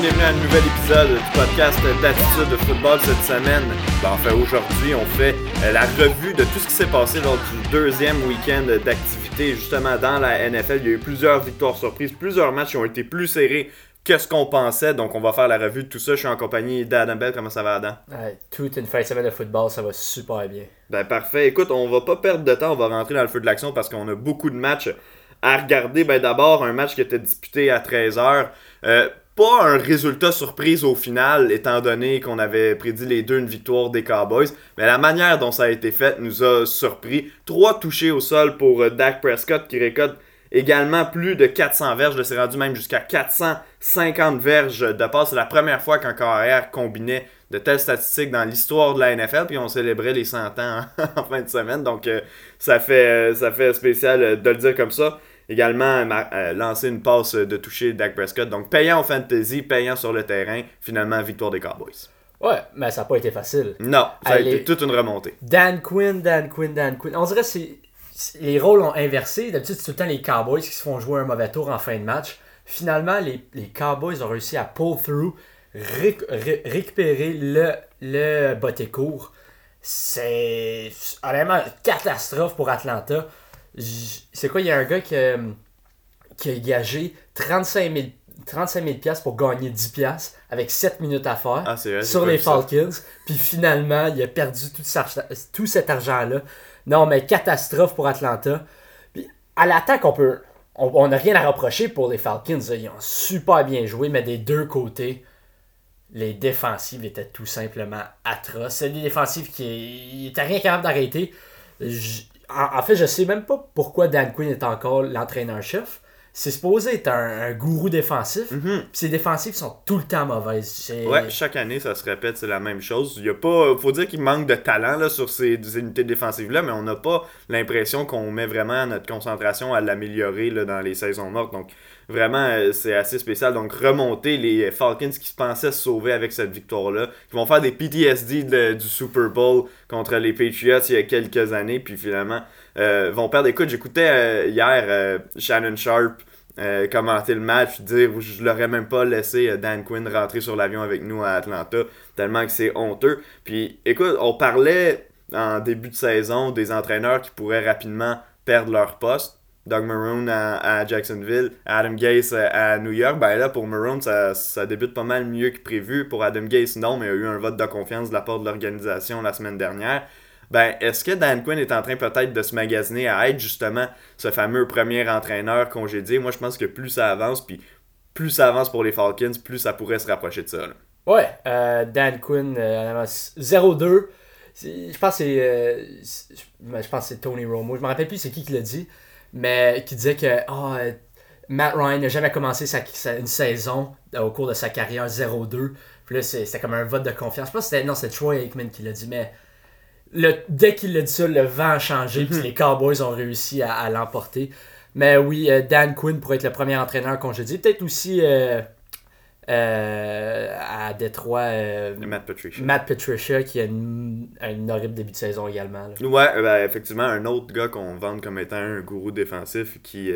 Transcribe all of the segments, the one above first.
monde, bienvenue à un nouvel épisode du podcast d'Attitude de football cette semaine. Ben, enfin, aujourd'hui, on fait euh, la revue de tout ce qui s'est passé lors du deuxième week-end d'activité justement dans la NFL. Il y a eu plusieurs victoires surprises, plusieurs matchs qui ont été plus serrés que ce qu'on pensait. Donc, on va faire la revue de tout ça. Je suis en compagnie d'Adam Bell. Comment ça va, Adam? Ouais, toute une fin de semaine de football, ça va super bien. Ben, parfait. Écoute, on va pas perdre de temps. On va rentrer dans le feu de l'action parce qu'on a beaucoup de matchs à regarder. Ben, d'abord, un match qui était disputé à 13h. Euh, pas un résultat surprise au final, étant donné qu'on avait prédit les deux une victoire des Cowboys, mais la manière dont ça a été fait nous a surpris. Trois touchés au sol pour euh, Dak Prescott qui récolte également plus de 400 verges. Je s'est rendu même jusqu'à 450 verges de passe. C'est la première fois qu'un carrière combinait de telles statistiques dans l'histoire de la NFL. Puis on célébrait les 100 ans en fin de semaine. Donc euh, ça, fait, euh, ça fait spécial de le dire comme ça également euh, lancé une passe de toucher Dak Prescott. Donc payant en fantasy, payant sur le terrain. Finalement, victoire des Cowboys. Ouais, mais ça n'a pas été facile. Non, ça a été toute une remontée. Dan Quinn, Dan Quinn, Dan Quinn. On dirait que les rôles ont inversé. D'habitude, c'est tout le temps les Cowboys qui se font jouer un mauvais tour en fin de match. Finalement, les, les Cowboys ont réussi à pull through, récupérer le, le botté court. C'est vraiment une catastrophe pour Atlanta c'est quoi, il y a un gars qui, a, qui a gagé 35 000 35 pour gagner 10 avec 7 minutes à faire ah, sur les Falcons. Puis finalement, il a perdu tout, cet argent-là. Non, mais catastrophe pour Atlanta. Puis à l'attaque, on peut. On n'a rien à reprocher pour les Falcons. Ils ont super bien joué, mais des deux côtés, les défensives étaient tout simplement atroces. C'est des défensives qui n'étaient rien capable d'arrêter en, fait, je sais même pas pourquoi Dan Quinn est encore l'entraîneur-chef. C'est supposé être un, gourou défensif. Mm Ces défensifs sont tout le temps mauvaises. Ouais, chaque année, ça se répète, c'est la même chose. Il y a pas, faut dire qu'il manque de talent là, sur ces, unités défensives-là, mais on n'a pas l'impression qu'on met vraiment notre concentration à l'améliorer dans les saisons mortes. Donc, Vraiment, euh, c'est assez spécial. Donc, remonter les Falcons qui se pensaient se sauver avec cette victoire-là, qui vont faire des PTSD du Super Bowl contre les Patriots il y a quelques années, puis finalement, euh, vont perdre. Écoute, j'écoutais euh, hier Shannon Sharp commenter le match, dire je l'aurais même pas laissé Dan Quinn rentrer sur l'avion avec nous à Atlanta, tellement que c'est honteux. Puis écoute, on parlait en début de saison des entraîneurs qui pourraient rapidement perdre leur poste. Doug Maroon à, Jacksonville, Adam Gase à New York, ben là pour Maroon ça, ça, débute pas mal mieux que prévu. Pour Adam Gase, non, mais il y a eu un vote de confiance de la part de l'organisation la semaine dernière. Ben, est-ce que Dan Quinn est en train peut-être de se magasiner à être justement ce fameux premier entraîneur congédié? Moi je pense que plus ça avance, puis plus ça avance pour les Falcons, plus ça pourrait se rapprocher de ça. Ouais, euh, Dan Quinn, euh, 0-2. Je pense que c'est euh, je pense Tony Romo. Je me rappelle plus c'est qui qui l'a dit mais qui disait que oh, Matt Ryan n'a jamais commencé sa, une saison euh, au cours de sa carrière 0-2. Puis là, c'était comme un vote de confiance. Je pense que c'était, non, c'est Troy Aikman qui l'a dit, mais le, dès qu'il l'a dit ça, le vent a changé, puis mhm. les Cowboys ont réussi à, l'emporter. Mais oui, euh, Dan Quinn pourrait être le premier entraîneur congédié. Peut-être aussi à Détroit. Matt Patricia. Matt Patricia qui a un horrible début de saison également. Ouais, ben, effectivement, un autre gars qu'on vend comme étant un gourou défensif qui,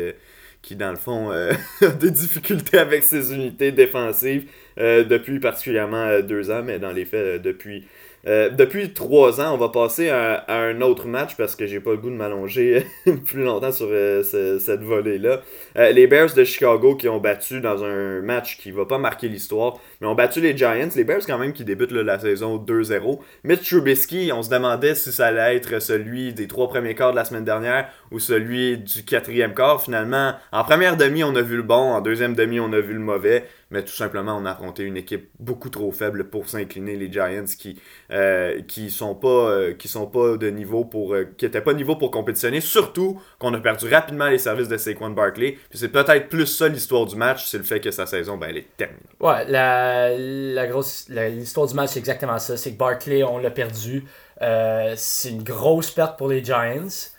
qui dans le fond, a des difficultés avec ses unités défensives depuis particulièrement deux ans, mais dans les faits, depuis euh, depuis trois ans, on va passer à, un autre match parce que j'ai pas le goût de m'allonger plus longtemps sur euh, cette volée-là. Euh, les Bears de Chicago qui ont battu dans un match qui va pas marquer l'histoire, mais ont battu les Giants. Les Bears quand même qui débutent la saison 2-0. Mitch Trubisky, on se demandait si ça allait être celui des trois premiers quarts de la semaine dernière ou celui du quatrième quart. Finalement, en première demi, on a vu le bon, en deuxième demi, on a vu le mauvais mais tout simplement on a affronté une équipe beaucoup trop faible pour s'incliner les Giants qui euh, qui sont pas euh, sont pas de niveau pour qui pas de niveau pour compétitionner surtout qu'on a perdu rapidement les services de Saquon Barkley puis c'est peut-être plus ça l'histoire du match c'est le fait que sa saison ben elle est terminée. Ouais la, la grosse l'histoire du match c'est exactement ça. C'est que Barkley on l'a perdu. C'est une grosse perte pour les Giants.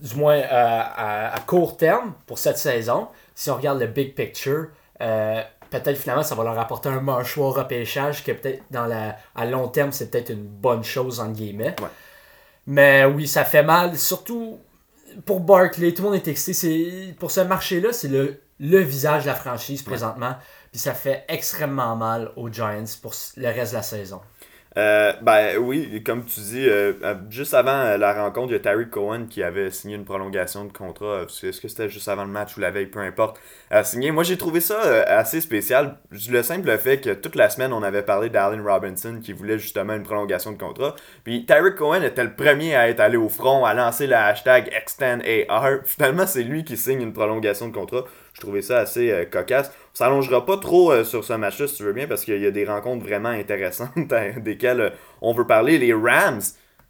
Du moins à, à, court terme pour cette saison. Si on regarde le big picture peut-être finalement ça va leur apporter un mâchoire repêchage que peut-être dans la à long terme c'est peut-être une bonne chose en guillemets. Mais oui, ça fait mal, surtout pour Barkley, tout le monde est excité. pour ce marché-là, c'est le le visage de la franchise présentement. Puis ça fait extrêmement mal aux Giants pour le reste de la saison. Euh, ben oui, comme tu dis, euh, euh, juste avant la rencontre, il y a Tariq Cohen qui avait signé une prolongation de contrat. Est-ce que c'était juste avant le match ou la veille, peu importe, a signé. Moi, j'ai trouvé ça assez spécial. Le simple fait que toute la semaine, on avait parlé d'Allen Robinson qui voulait justement une prolongation de contrat. Puis Tariq Cohen était le premier à être allé au front, à lancer le hashtag ExtendAR. Finalement, c'est lui qui signe une prolongation de contrat. Je trouvais ça assez euh, cocasse. On s'allongera pas trop euh, sur ce match-là, si tu veux bien, parce qu'il y a des rencontres vraiment intéressantes desquelles euh, on veut parler. Les Rams,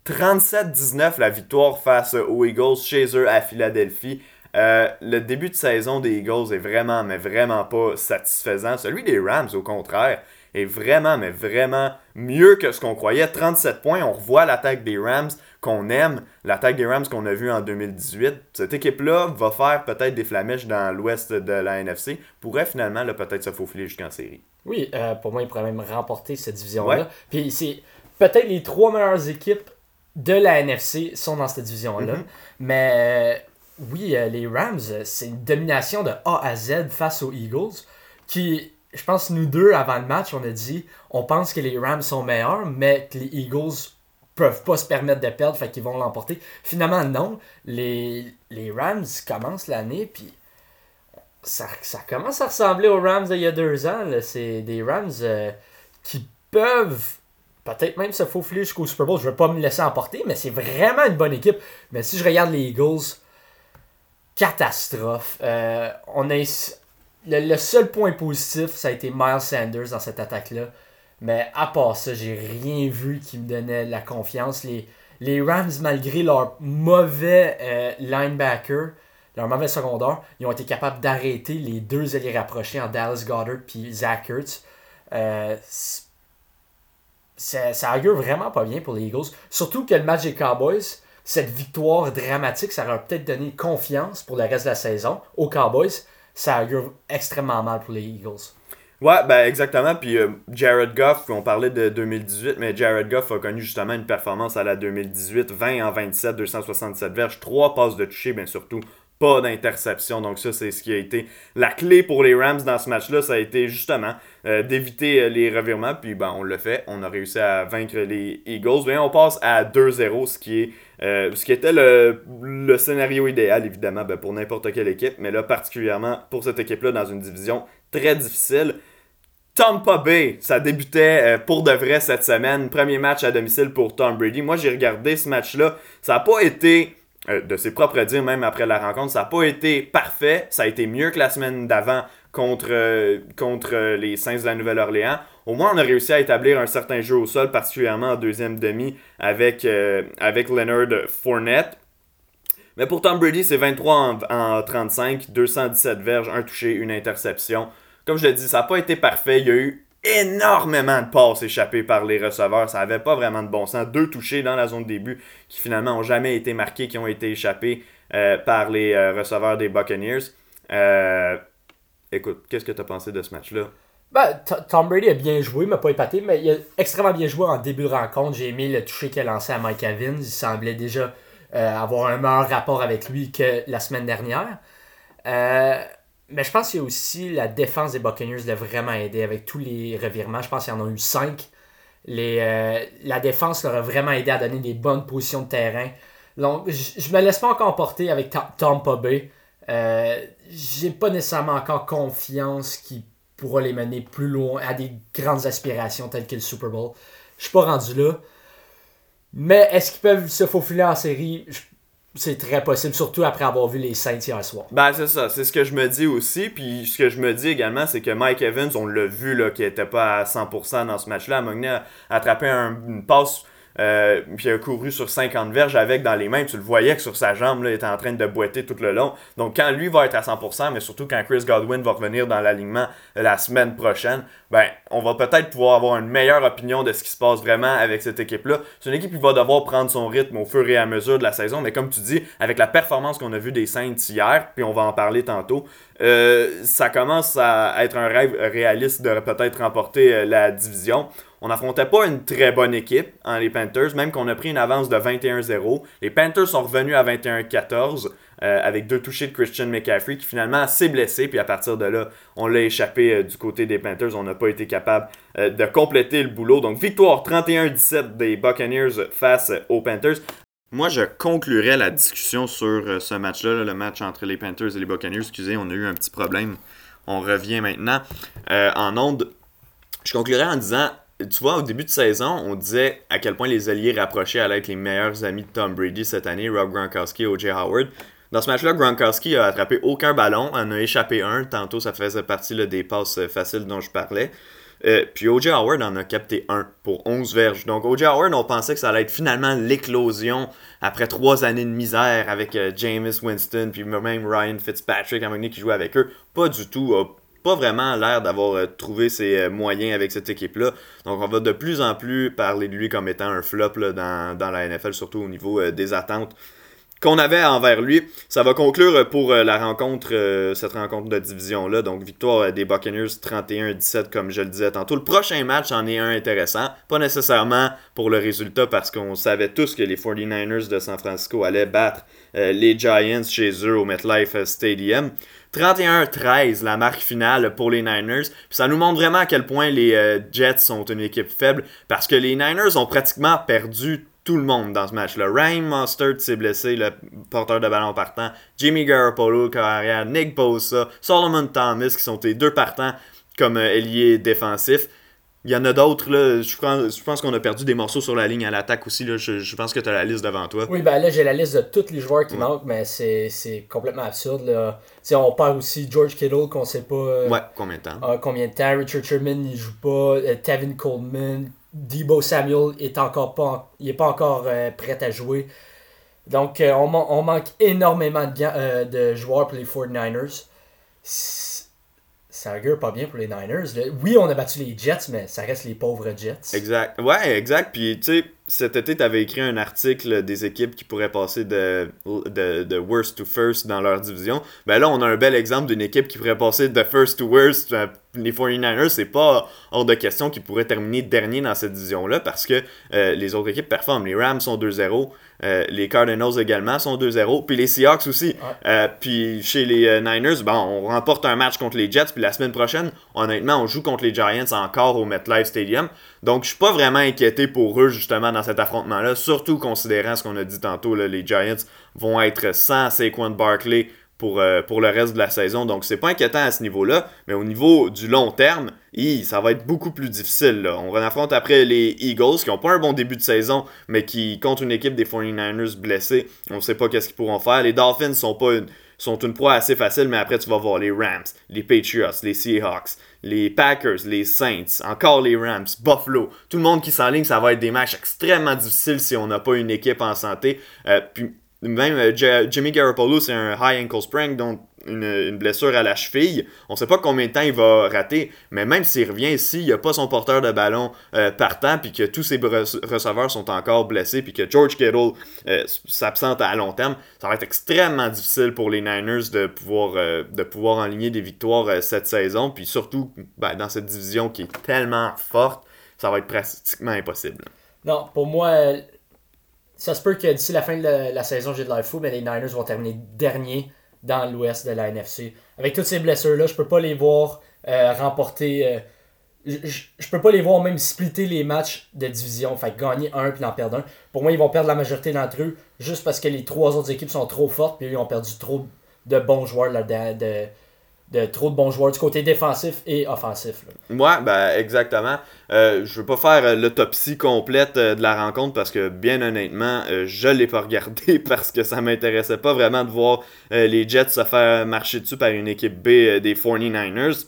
37-19 la victoire face aux Eagles chez eux à Philadelphie. le début de saison des Eagles est vraiment, mais vraiment pas satisfaisant. Celui des Rams, au contraire, est vraiment, mais vraiment mieux que ce qu'on croyait. 37 points, on revoit l'attaque des Rams qu'on aime, l'attaque des Rams qu'on a vue en 2018. Cette équipe-là va faire peut-être des flamèches dans l'ouest de la NFC, pourrait finalement peut-être se faufiler jusqu'en série. Oui, euh, pour moi, il pourrait même remporter cette division-là. Puis c'est peut-être les trois meilleures équipes de la NFC sont dans cette division-là. Mm-hmm. Mais euh, oui, euh, les Rams, c'est une domination de A à Z face aux Eagles qui je pense nous deux, avant le match, on a dit on pense que les Rams sont meilleurs, mais que les Eagles peuvent pas se permettre de perdre, fait qu'ils vont l'emporter. Finalement, non. Les, les Rams commencent l'année, puis ça, commence à ressembler aux Rams d'il y a deux ans. C'est des Rams euh, qui peuvent peut-être même se faufiler jusqu'au Super Bowl. Je veux pas me laisser emporter, mais c'est vraiment une bonne équipe. Mais si je regarde les Eagles, catastrophe. Euh, on a le, seul point positif, ça a été Miles Sanders dans cette attaque-là. Mais à part ça, j'ai rien vu qui me donnait la confiance. Les, les Rams, malgré leur mauvais euh, linebacker, leur mauvais secondaire, ils ont été capables d'arrêter les deux alliés rapprochés en Dallas Goddard puis Zach Ertz. Euh, ça, augure vraiment pas bien pour les Eagles. Surtout que le match des Cowboys, cette victoire dramatique, ça leur a peut-être donné confiance pour le reste de la saison aux Cowboys ça augure extrêmement mal pour les Eagles. Ouais, ben exactement. Puis euh, Jared Goff, on parlait de 2018, mais Jared Goff a connu justement une performance à la 2018, 20 en 27, 267 verges, 3 passes de toucher, bien surtout pas d'interception. Donc ça, c'est ce qui a été la clé pour les Rams dans ce match-là. Ça a été justement euh, d'éviter euh, les revirements. Puis ben, on l'a fait. On a réussi à vaincre les Eagles. Bien, on passe à 2-0, ce qui est ce qui était le, scénario idéal, évidemment, ben, pour n'importe quelle équipe, mais là, particulièrement pour cette équipe-là, dans une division très difficile. Tampa Bay, ça débutait euh, pour de vrai cette semaine. Premier match à domicile pour Tom Brady. Moi, j'ai regardé ce match-là. Ça n'a pas été, euh, de ses propres dires, même après la rencontre, ça n'a pas été parfait. Ça a été mieux que la semaine d'avant contre, contre les Saints de la Nouvelle-Orléans au moins on a réussi à établir un certain jeu au sol, particulièrement en deuxième demi avec, euh, avec Leonard Fournette. Mais pour Tom Brady, c'est 23 en, 35, 217 verges, un touché, une interception. Comme je l'ai dit, ça n'a pas été parfait. Il y a eu énormément de passes échappées par les receveurs. Ça n'avait pas vraiment de bon sens. Deux touchés dans la zone de début qui finalement n'ont jamais été marqués, qui ont été échappés euh, par les euh, receveurs des Buccaneers. écoute, qu'est-ce que tu as pensé de ce match-là? Ben, Tom Brady a bien joué, mais pas épaté, mais il a extrêmement bien joué en début de rencontre. J'ai aimé le toucher qu'il a lancé à Mike Evans. Il semblait déjà euh, avoir un meilleur rapport avec lui que la semaine dernière. Euh, mais je pense qu'il y a aussi la défense des Buccaneers l'a vraiment aidé avec tous les revirements. Je pense qu'il y en a eu cinq. Les, euh, la défense leur a vraiment aidé à donner des bonnes positions de terrain. Donc, je me laisse pas encore porter avec Tom Bay. J'ai pas nécessairement encore confiance qu'il pourra les mener plus loin à des grandes aspirations telles que le Super Bowl. Je suis pas rendu là. Mais est-ce qu'ils peuvent se faufiler en série? C'est très possible, surtout après avoir vu les Saints hier soir. Ben, c'est ça, c'est ce que je me dis aussi. Puis ce que je me dis également, c'est que Mike Evans, on l'a vu, là, qui n'était pas à 100% dans ce match-là. Mognet a attrapé un, une passe euh, puis il a couru sur 50 verges avec dans les mains. Tu le voyais que sur sa jambe, là, il était en train de boiter tout le long. Donc quand lui va être à 100%, mais surtout quand Chris Godwin va revenir dans l'alignement la semaine prochaine, ben on va peut-être pouvoir avoir une meilleure opinion de ce qui se passe vraiment avec cette équipe-là. C'est une équipe qui va devoir prendre son rythme au fur et à mesure de la saison, mais comme tu dis, avec la performance qu'on a vue des Saints hier, puis on va en parler tantôt, euh, ça commence à être un rêve réaliste de peut-être remporter euh, la division On n'affrontait pas une très bonne équipe, hein, les Panthers, même qu'on a pris une avance de 21-0. Les Panthers sont revenus à 21-14 euh, avec deux touchés de Christian McCaffrey qui finalement s'est blessé. Puis à partir de là, on l'a échappé euh, du côté des Panthers. On n'a pas été capable euh, de compléter le boulot. Donc victoire 31-17 des Buccaneers face aux Panthers. Moi, je conclurai la discussion sur ce match-là, le match entre les Panthers et les Buccaneers. Excusez, on a eu un petit problème. On revient maintenant en onde. Je conclurai en disant tu vois, au début de saison, on disait à quel point les alliés rapprochés allaient être les meilleurs amis de Tom Brady cette année, Rob Gronkowski et O.J. Howard. Dans ce match-là, Gronkowski a attrapé aucun ballon, en a échappé un. Tantôt, ça faisait partie des passes euh, faciles dont je parlais. Euh, puis O.J. Howard en a capté un pour 11 verges. Donc O.J. Howard, on pensait que ça allait être finalement l'éclosion après trois années de misère avec euh, Jameis Winston, puis même Ryan Fitzpatrick, à un moment qui jouait avec eux. Pas du tout. Pas vraiment l'air d'avoir trouvé ses moyens avec cette équipe-là. Donc on va de plus en plus parler de lui comme étant un flop dans, dans, la NFL, surtout au niveau des attentes qu'on avait envers lui. Ça va conclure pour euh, la rencontre, euh, cette rencontre de division-là. Donc, victoire euh, des Buccaneers 31-17, comme je le disais tantôt. Le prochain match en est un intéressant. Pas nécessairement pour le résultat, parce qu'on savait tous que les 49ers de San Francisco allaient battre les Giants chez eux au MetLife Stadium. 31-13, la marque finale pour les Niners. Puis ça nous montre vraiment à quel point les Jets sont une équipe faible, parce que les Niners ont pratiquement perdu tout le monde dans ce match-là. Ryan Mustard s'est blessé, le porteur de ballon partant. Jimmy Garoppolo, carrière. Nick Bosa, Solomon Thomas, qui sont les deux partants comme euh, ailier défensif. Il y en a d'autres, là. Je pense, je pense qu'on a perdu des morceaux sur la ligne à l'attaque aussi. Là. Je, pense que tu as la liste devant toi. Oui, ben là, j'ai la liste de tous les joueurs qui manquent, mais c'est complètement absurde. Là. on parle aussi George Kittle, qu'on sait pas. Euh, ouais, combien de temps? Euh, combien de temps? Richard Sherman, il joue pas. Tevin Coleman, Debo Samuel est encore pas, il est pas encore euh, prêt à jouer. Donc, euh, on, manque énormément de, euh, joueurs pour les 49ers. Ça augure pas bien pour les Niners. Oui, on a battu les Jets, mais ça reste les pauvres Jets. Exact. Ouais, exact. Puis, tu sais, cet été, tu avais écrit un article des équipes qui pourraient passer de, de, de, worst to first dans leur division. Ben là, on a un bel exemple d'une équipe qui pourrait passer de first to worst. Les 49ers, c'est pas hors de question qu'ils pourraient terminer dernier dans cette division-là parce que euh, les autres équipes performent. Les Rams sont 2-0. Euh, les Cardinals également sont 2-0. Puis les Seahawks aussi. Euh, puis chez les Niners, bon, on remporte un match contre les Jets. Puis la semaine prochaine, honnêtement, on joue contre les Giants encore au MetLife Stadium. Donc je suis pas vraiment inquiété pour eux justement dans cet affrontement-là, surtout considérant ce qu'on a dit tantôt, les Giants vont être sans Saquon Barkley pour, euh, pour le reste de la saison. Donc, c'est pas inquiétant à ce niveau-là, mais au niveau du long terme, ça va être beaucoup plus difficile. On affronte après les Eagles qui n'ont pas un bon début de saison, mais qui, contre une équipe des 49ers blessés, on ne sait pas qu'est-ce qu'ils pourront faire. Les Dolphins sont pas une, sont une proie assez facile, mais après, tu vas voir les Rams, les Patriots, les Seahawks, les Packers, les Saints, encore les Rams, Buffalo. Tout le monde qui s'enligne, ça va être des matchs extrêmement difficiles si on n'a pas une équipe en santé. Euh, puis même euh, Jimmy Garoppolo, c'est un high ankle sprain, donc une, blessure à la cheville. On ne sait pas combien de temps il va rater, mais même s'il revient ici, il n'y a pas son porteur de ballon euh, partant, puis que tous ses receveurs sont encore blessés, puis que George Kittle euh, s'absente à long terme, ça va être extrêmement difficile pour les Niners de pouvoir, de pouvoir enligner des victoires cette saison, puis surtout ben, dans cette division qui est tellement forte, ça va être pratiquement impossible. Non, pour moi, ça se peut que d'ici la fin de la, saison, j'ai de l'air fou, mais les Niners vont terminer dernier dans l'ouest de la NFC. Avec toutes ces blessures-là, je peux pas les voir euh, remporter. Euh, je, peux pas les voir même splitter les matchs de division, fait gagner un puis en perdre un. Pour moi, ils vont perdre la majorité d'entre eux juste parce que les trois autres équipes sont trop fortes puis ils ont perdu trop de bons joueurs là, de, de, de trop de bons joueurs du côté défensif et offensif. Ouais, ben exactement. Euh, je veux pas faire euh, l'autopsie complète euh, de la rencontre parce que bien honnêtement, je l'ai pas regardé parce que ça m'intéressait pas vraiment de voir les Jets se faire marcher dessus par une équipe B des 49ers.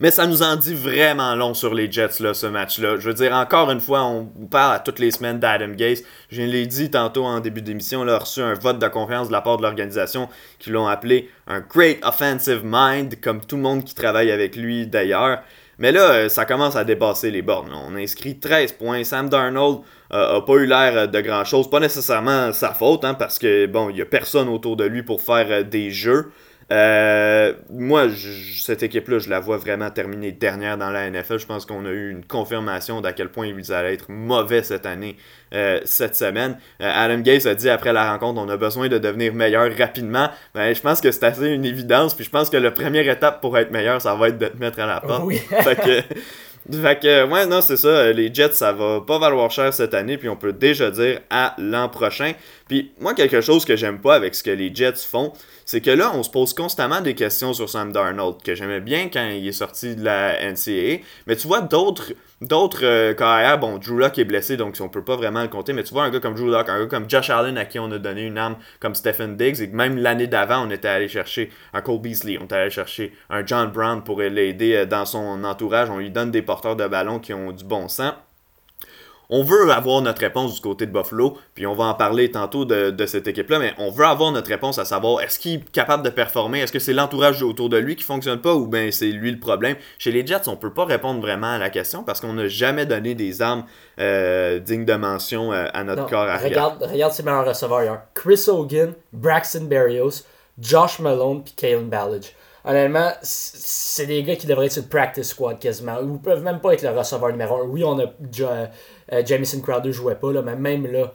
Mais ça nous en dit vraiment long sur les Jets, là, ce match-là. Je veux dire, encore une fois, on parle à toutes les semaines d'Adam Gase. Je l'ai dit tantôt en début d'émission, il a reçu un vote de confiance de la part de l'organisation qui l'ont appelé un Great Offensive Mind, comme tout le monde qui travaille avec lui d'ailleurs. Mais là, euh, ça commence à dépasser les bornes. On a inscrit 13 points. Sam Darnold euh, a pas eu l'air de grand-chose. Pas nécessairement sa faute, hein, parce que bon, il y a personne autour de lui pour faire euh, des jeux. Euh, moi, je- cette équipe-là, je la vois vraiment terminer dernière dans la NFL. Je pense qu'on a eu une confirmation d'à quel point ils allaient être mauvais cette année, euh, cette semaine. Euh, Adam Gase a dit après la rencontre, on a besoin de devenir meilleur rapidement. Ben, je pense que c'est assez une évidence. Puis je pense que la première étape pour être meilleur, ça va être de te mettre à la porte. Oui. fait que, fait que, ouais, non, c'est ça. Les Jets, ça va pas valoir cher cette année, puis on peut déjà dire à l'an prochain. Puis moi, quelque chose que j'aime pas avec ce que les Jets font, c'est que là, on se pose constamment des questions sur Sam Darnold, que j'aimais bien quand il est sorti de la NCAA. Mais tu vois d'autres d'autres euh, carrières, bon, Drew Lock est blessé, donc on peut pas vraiment le compter, mais tu vois un gars comme Drew Lock, un gars comme Josh Allen à qui on a donné une arme comme Stephen Diggs, et même l'année d'avant, on était allé chercher un Cole Beasley, on était allé chercher un John Brown pour l'aider euh, dans son entourage, on lui donne des porteurs de ballon qui ont du bon sens. On veut avoir notre réponse du côté de Buffalo, puis on va en parler tantôt de, de cette équipe-là, mais on veut avoir notre réponse à savoir est-ce qu'il est capable de performer, est-ce que c'est l'entourage autour de lui qui fonctionne pas ou bien c'est lui le problème? Chez les Jets, on peut pas répondre vraiment à la question parce qu'on n'a jamais donné des armes euh, dignes de mention euh, à notre Non, corps arrière. regarde, regarde ses meilleurs receveurs hier. Chris Hogan, Braxton Berrios, Josh Malone puis Kalen Ballage. Honnêtement, c'est des gars qui devraient être sur le practice squad quasiment. Ou peuvent même pas être le receveur numéro 1. Oui, on a Ja- euh, Jamison Crowder jouait pas, là, mais même là.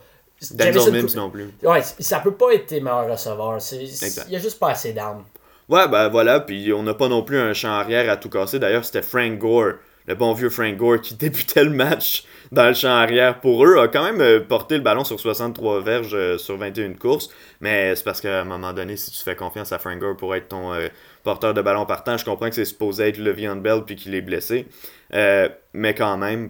Denzel Jamison Mims non plus. Ouais, ça peut pas être tes meilleurs receveurs. Il y a juste pas assez d'armes. Ouais, ben voilà, puis on n'a pas non plus un champ arrière à tout casser. D'ailleurs, c'était Frank Gore, le bon vieux Frank Gore, qui débutait le match dans le champ arrière pour eux, a quand même euh, porté le ballon sur 63 verges euh, sur 21 courses. Mais c'est parce qu'à un moment donné, si tu fais confiance à Frank Gore pour être ton euh, porteur de ballon partant, je comprends que c'est supposé être Le'Veon Bell puis qu'il est blessé. Euh, mais quand même,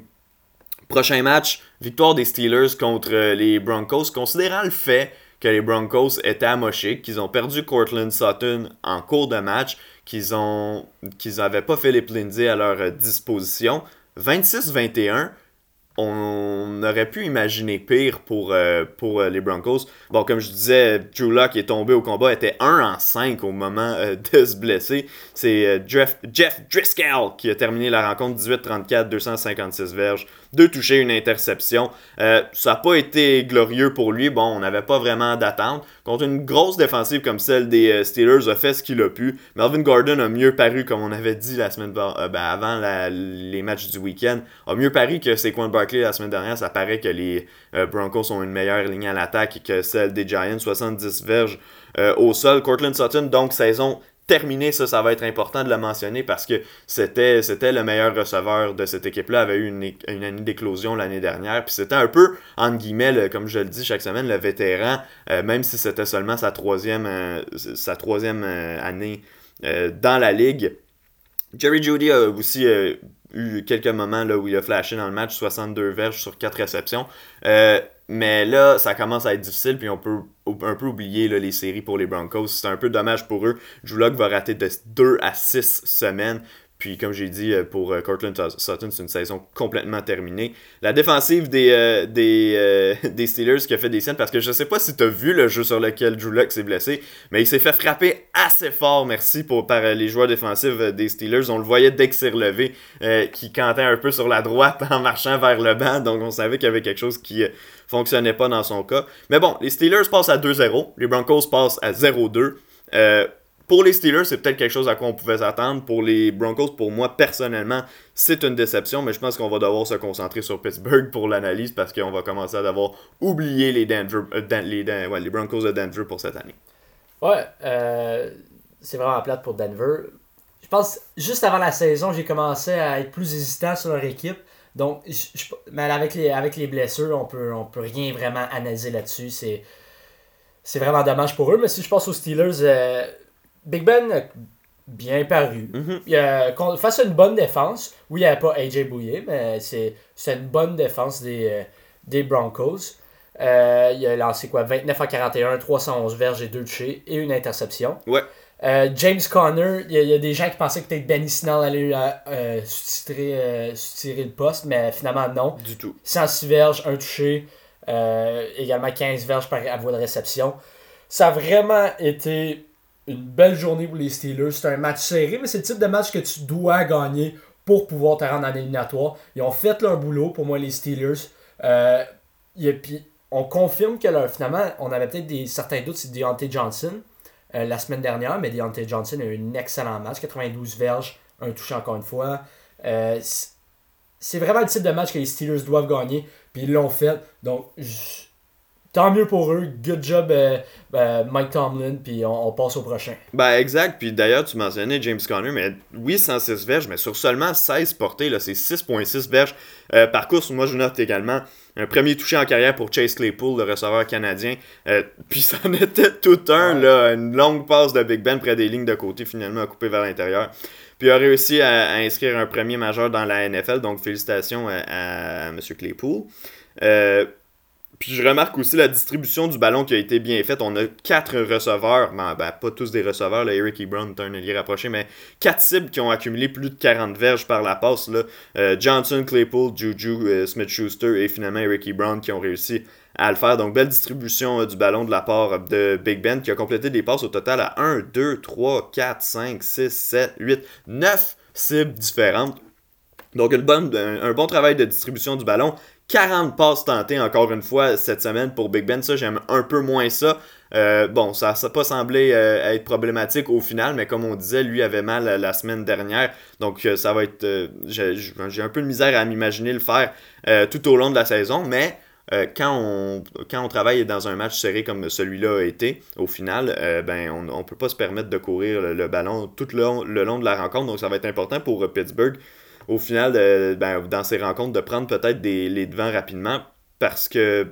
Prochain match, victoire des Steelers contre euh, les Broncos, considérant le fait que les Broncos étaient amochés, qu'ils ont perdu Cortland Sutton en cours de match, qu'ils ont qu'ils n'avaient pas Philip Lindsay à leur euh, disposition. 26-21, on aurait pu imaginer pire pour, euh, les Broncos. Bon, comme je disais, Drew Lock est tombé au combat, était 1 en 5 au moment de se blesser. C'est Jeff, Jeff Driscoll qui a terminé la rencontre 18-34, 256 verges, deux touchés, une interception. Euh, ça n'a pas été glorieux pour lui. Bon, on n'avait pas vraiment d'attente. Contre une grosse défensive comme celle des euh, Steelers, a fait ce qu'il a pu. Melvin Gordon a mieux paru, comme on avait dit la semaine euh, ben, avant les matchs du week-end, a mieux paru que Saquon Barkley la semaine dernière. Ça paraît que les Broncos ont une meilleure ligne à l'attaque que celle des Giants, 70 verges au sol. Cortland Sutton, donc saison terminée, ça, ça va être important de le mentionner parce que c'était, c'était le meilleur receveur de cette équipe-là, avait eu une, année d'éclosion l'année dernière, puis c'était un peu, entre guillemets, le- comme je le dis chaque semaine, le vétéran, euh, même si c'était seulement sa troisième, euh, sa troisième euh, année dans la ligue. Jerry Judy a aussi euh, eu quelques moments là, où il a flashé dans le match, 62 verges sur 4 réceptions. Euh, mais là, ça commence à être difficile, puis on peut un peu oublier les séries pour les Broncos. C'est un peu dommage pour eux. Drew va rater de 2 à 6 semaines. Puis, comme j'ai dit, euh, pour euh, Cortland Sutton, c'est une saison complètement terminée. La défensive des, euh, des, Steelers qui a fait des scènes, parce que je sais pas si tu as vu le jeu sur lequel Drew Lock s'est blessé, mais il s'est fait frapper assez fort, merci, pour, par les joueurs défensifs des Steelers. On le voyait dès qu'il s'est relevé, qui cantait un peu sur la droite en marchant vers le banc, donc on savait qu'il y avait quelque chose qui fonctionnait pas dans son cas. Mais bon, les Steelers passent à 2-0, les Broncos passent à 0-2. Euh, pour les Steelers, c'est peut-être quelque chose à quoi on pouvait s'attendre. Pour les Broncos, pour moi, personnellement, c'est une déception, mais je pense qu'on va devoir se concentrer sur Pittsburgh pour l'analyse parce qu'on va commencer à devoir oublier les, Denver, euh, les, Broncos de Denver pour cette année. Ouais, euh, c'est vraiment plate pour Denver. Je pense, juste avant la saison, j'ai commencé à être plus hésitant sur leur équipe. Donc, mais avec les, avec les blessures, on peut, on peut rien vraiment analyser là-dessus. C'est, c'est vraiment dommage pour eux. Mais si je pense aux Steelers, euh, Big Ben a bien paru. Mhm. Il a- face à une bonne défense, oui, il n'y avait pas AJ Bouye, mais c'est, une bonne défense des, euh, des Broncos. Euh, il a lancé quoi? 29 à 41, 311 verges et 2 touchés et une interception. Ouais. Euh, James Conner, il y, y a des gens qui pensaient que peut-être Benny Snell allait euh, soutirer, soutirer le poste, mais finalement non. Du tout. 106 verges, un touché, également 15 verges par à voie de réception. Ça a vraiment été une belle journée pour les Steelers. C'est un match serré, mais c'est le type de match que tu dois gagner pour pouvoir te rendre en éliminatoire. Ils ont fait leur boulot, pour moi, les Steelers. Euh, et puis, on confirme que finalement, on avait peut-être des, certains doutes sur Deontay Johnson. euh, la semaine dernière, mais Deontay Johnson a eu un excellent match, 92 verges, un touché encore une fois. Euh, c'est vraiment le type de match que les Steelers doivent gagner, puis ils l'ont fait. Donc, tant mieux pour eux. Good job, euh, euh, Mike Tomlin. Puis on, passe au prochain. Ben, exact. Puis d'ailleurs, tu mentionnais James Conner, mais oui, 106 verges, mais sur seulement 16 portées, c'est 6,6 verges euh, par course. Moi, je note également un premier touché en carrière pour Chase Claypool, le receveur canadien. puis ça en était tout un, là, une longue passe de Big Ben près des lignes de côté, finalement, à couper vers l'intérieur. Puis il a réussi à, inscrire un premier majeur dans la NFL, donc félicitations à, à M. Claypool. Euh, puis je remarque aussi la distribution du ballon qui a été bien faite. On a quatre receveurs, ben, ben pas tous des receveurs, là, Eric Ebron est un allié rapproché, mais quatre cibles qui ont accumulé plus de 40 verges par la passe. Euh, Johnson, Claypool, Juju, euh, Smith-Schuster et finalement Eric Ebron qui ont réussi à le faire. Donc belle distribution euh, du ballon de la part de Big Ben qui a complété des passes au total à 1, 2, 3, 4, 5, 6, 7, 8, 9 cibles différentes. Donc un bon travail de distribution du ballon 40 passes tentées encore une fois cette semaine pour Big Ben. Ça, j'aime un peu moins ça. Euh, bon, ça n'a pas semblé euh, être problématique au final, mais comme on disait, lui avait mal la semaine dernière. Donc euh, ça va être. J'ai un peu de misère à m'imaginer le faire tout au long de la saison, mais. quand, on, quand on travaille dans un match serré comme celui-là a été, au final, ben, on ne peut pas se permettre de courir le, ballon tout le long, le long de la rencontre. Donc ça va être important pour Pittsburgh au final, ben, dans ces rencontres, de prendre peut-être les devants rapidement parce que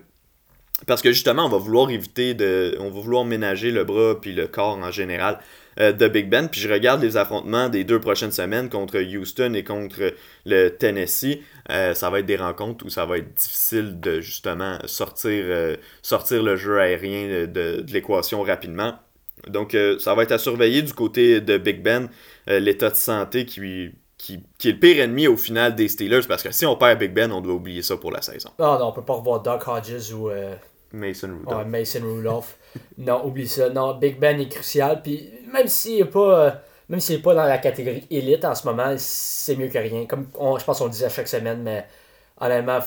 parce que justement, on va vouloir éviter de. On va vouloir ménager le bras puis le corps en général euh, de Big Ben. Puis je regarde les affrontements des deux prochaines semaines contre Houston et contre le Tennessee. Euh, ça va être des rencontres où ça va être difficile de justement sortir, euh, sortir le jeu aérien de, de l'équation rapidement. Donc ça va être à surveiller du côté de Big Ben, l'état de santé qui qui, est le pire ennemi au final des Steelers parce que si on perd Big Ben, on doit oublier ça pour la saison. Non, non, on peut pas revoir Doug Hodges ou euh, Mason Rudolph. Mason Rudolph. non, oublie ça. Non, Big Ben est crucial. Puis même s'il n'est pas, euh, même s'il est pas dans la catégorie élite en ce moment, c'est mieux que rien. Comme je pense qu'on le disait chaque semaine, mais honnêtement,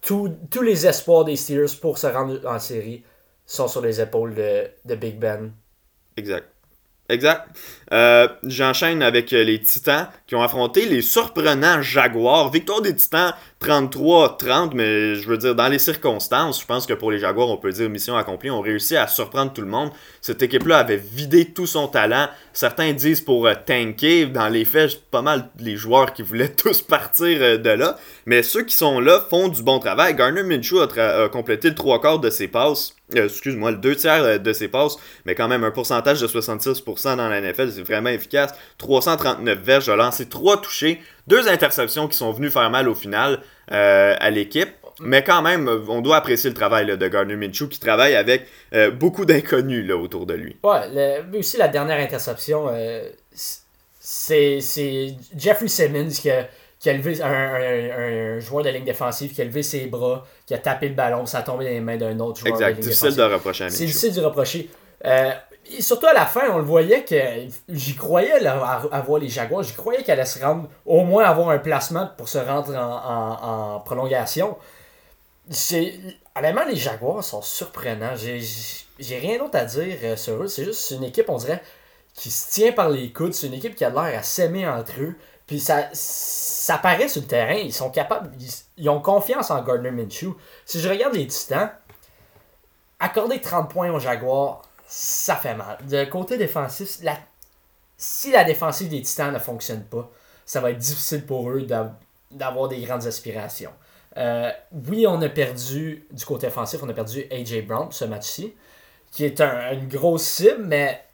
tous les espoirs des Steelers pour se rendre en série sont sur les épaules de, de Big Ben. Exact. Exact. Euh, j'enchaîne avec euh, les Titans qui ont affronté les surprenants Jaguars. Victoire des Titans 33-30, mais je veux dire, dans les circonstances, je pense que pour les Jaguars, on peut dire mission accomplie. On réussit à surprendre tout le monde. Cette équipe-là avait vidé tout son talent. Certains disent pour euh, tanker. Dans les faits, pas mal les joueurs qui voulaient tous partir euh, de là. Mais ceux qui sont là font du bon travail. Garner Minshew a, complété le trois quarts de ses passes. Euh, excuse-moi, le deux tiers de ses passes, mais quand même un pourcentage de 66% dans la NFL, c'est vraiment efficace. 339 verges, a lancé trois touchés, deux interceptions qui sont venues faire mal au final. Euh, à l'équipe. Mais quand même, on doit apprécier le travail de Gardner Minshew qui travaille avec euh, beaucoup d'inconnus autour de lui. Ouais, mais aussi la dernière interception, euh, c'est Jeffrey Simmons qui a, qui a levé un, joueur de ligne défensive qui a levé ses bras, qui a tapé le ballon, ça a tombé dans les mains d'un autre joueur. Exact, difficile de reprocher à C'est difficile de reprocher. Et surtout à la fin, on le voyait que j'y croyais là, à, voir les Jaguars, j'y croyais qu'elle allait se rendre, au moins avoir un placement pour se rendre en, prolongation. C'est, honnêtement, les Jaguars sont surprenants. J'ai, rien d'autre à dire euh, sur eux. C'est juste une équipe, on dirait, qui se tient par les coudes. C'est une équipe qui a l'air à s'aimer entre eux. Puis ça, ça paraît sur le terrain. Ils sont capables. Ils, ont confiance en Gardner Minshew. Si je regarde les Titans, accorder 30 points aux Jaguars, ça fait mal. De côté défensif, la... si la défensive des Titans ne fonctionne pas, ça va être difficile pour eux d'avoir des grandes aspirations. Euh, oui, on a perdu, du côté offensif, on a perdu AJ Brown ce match-ci, qui est une grosse cible, mais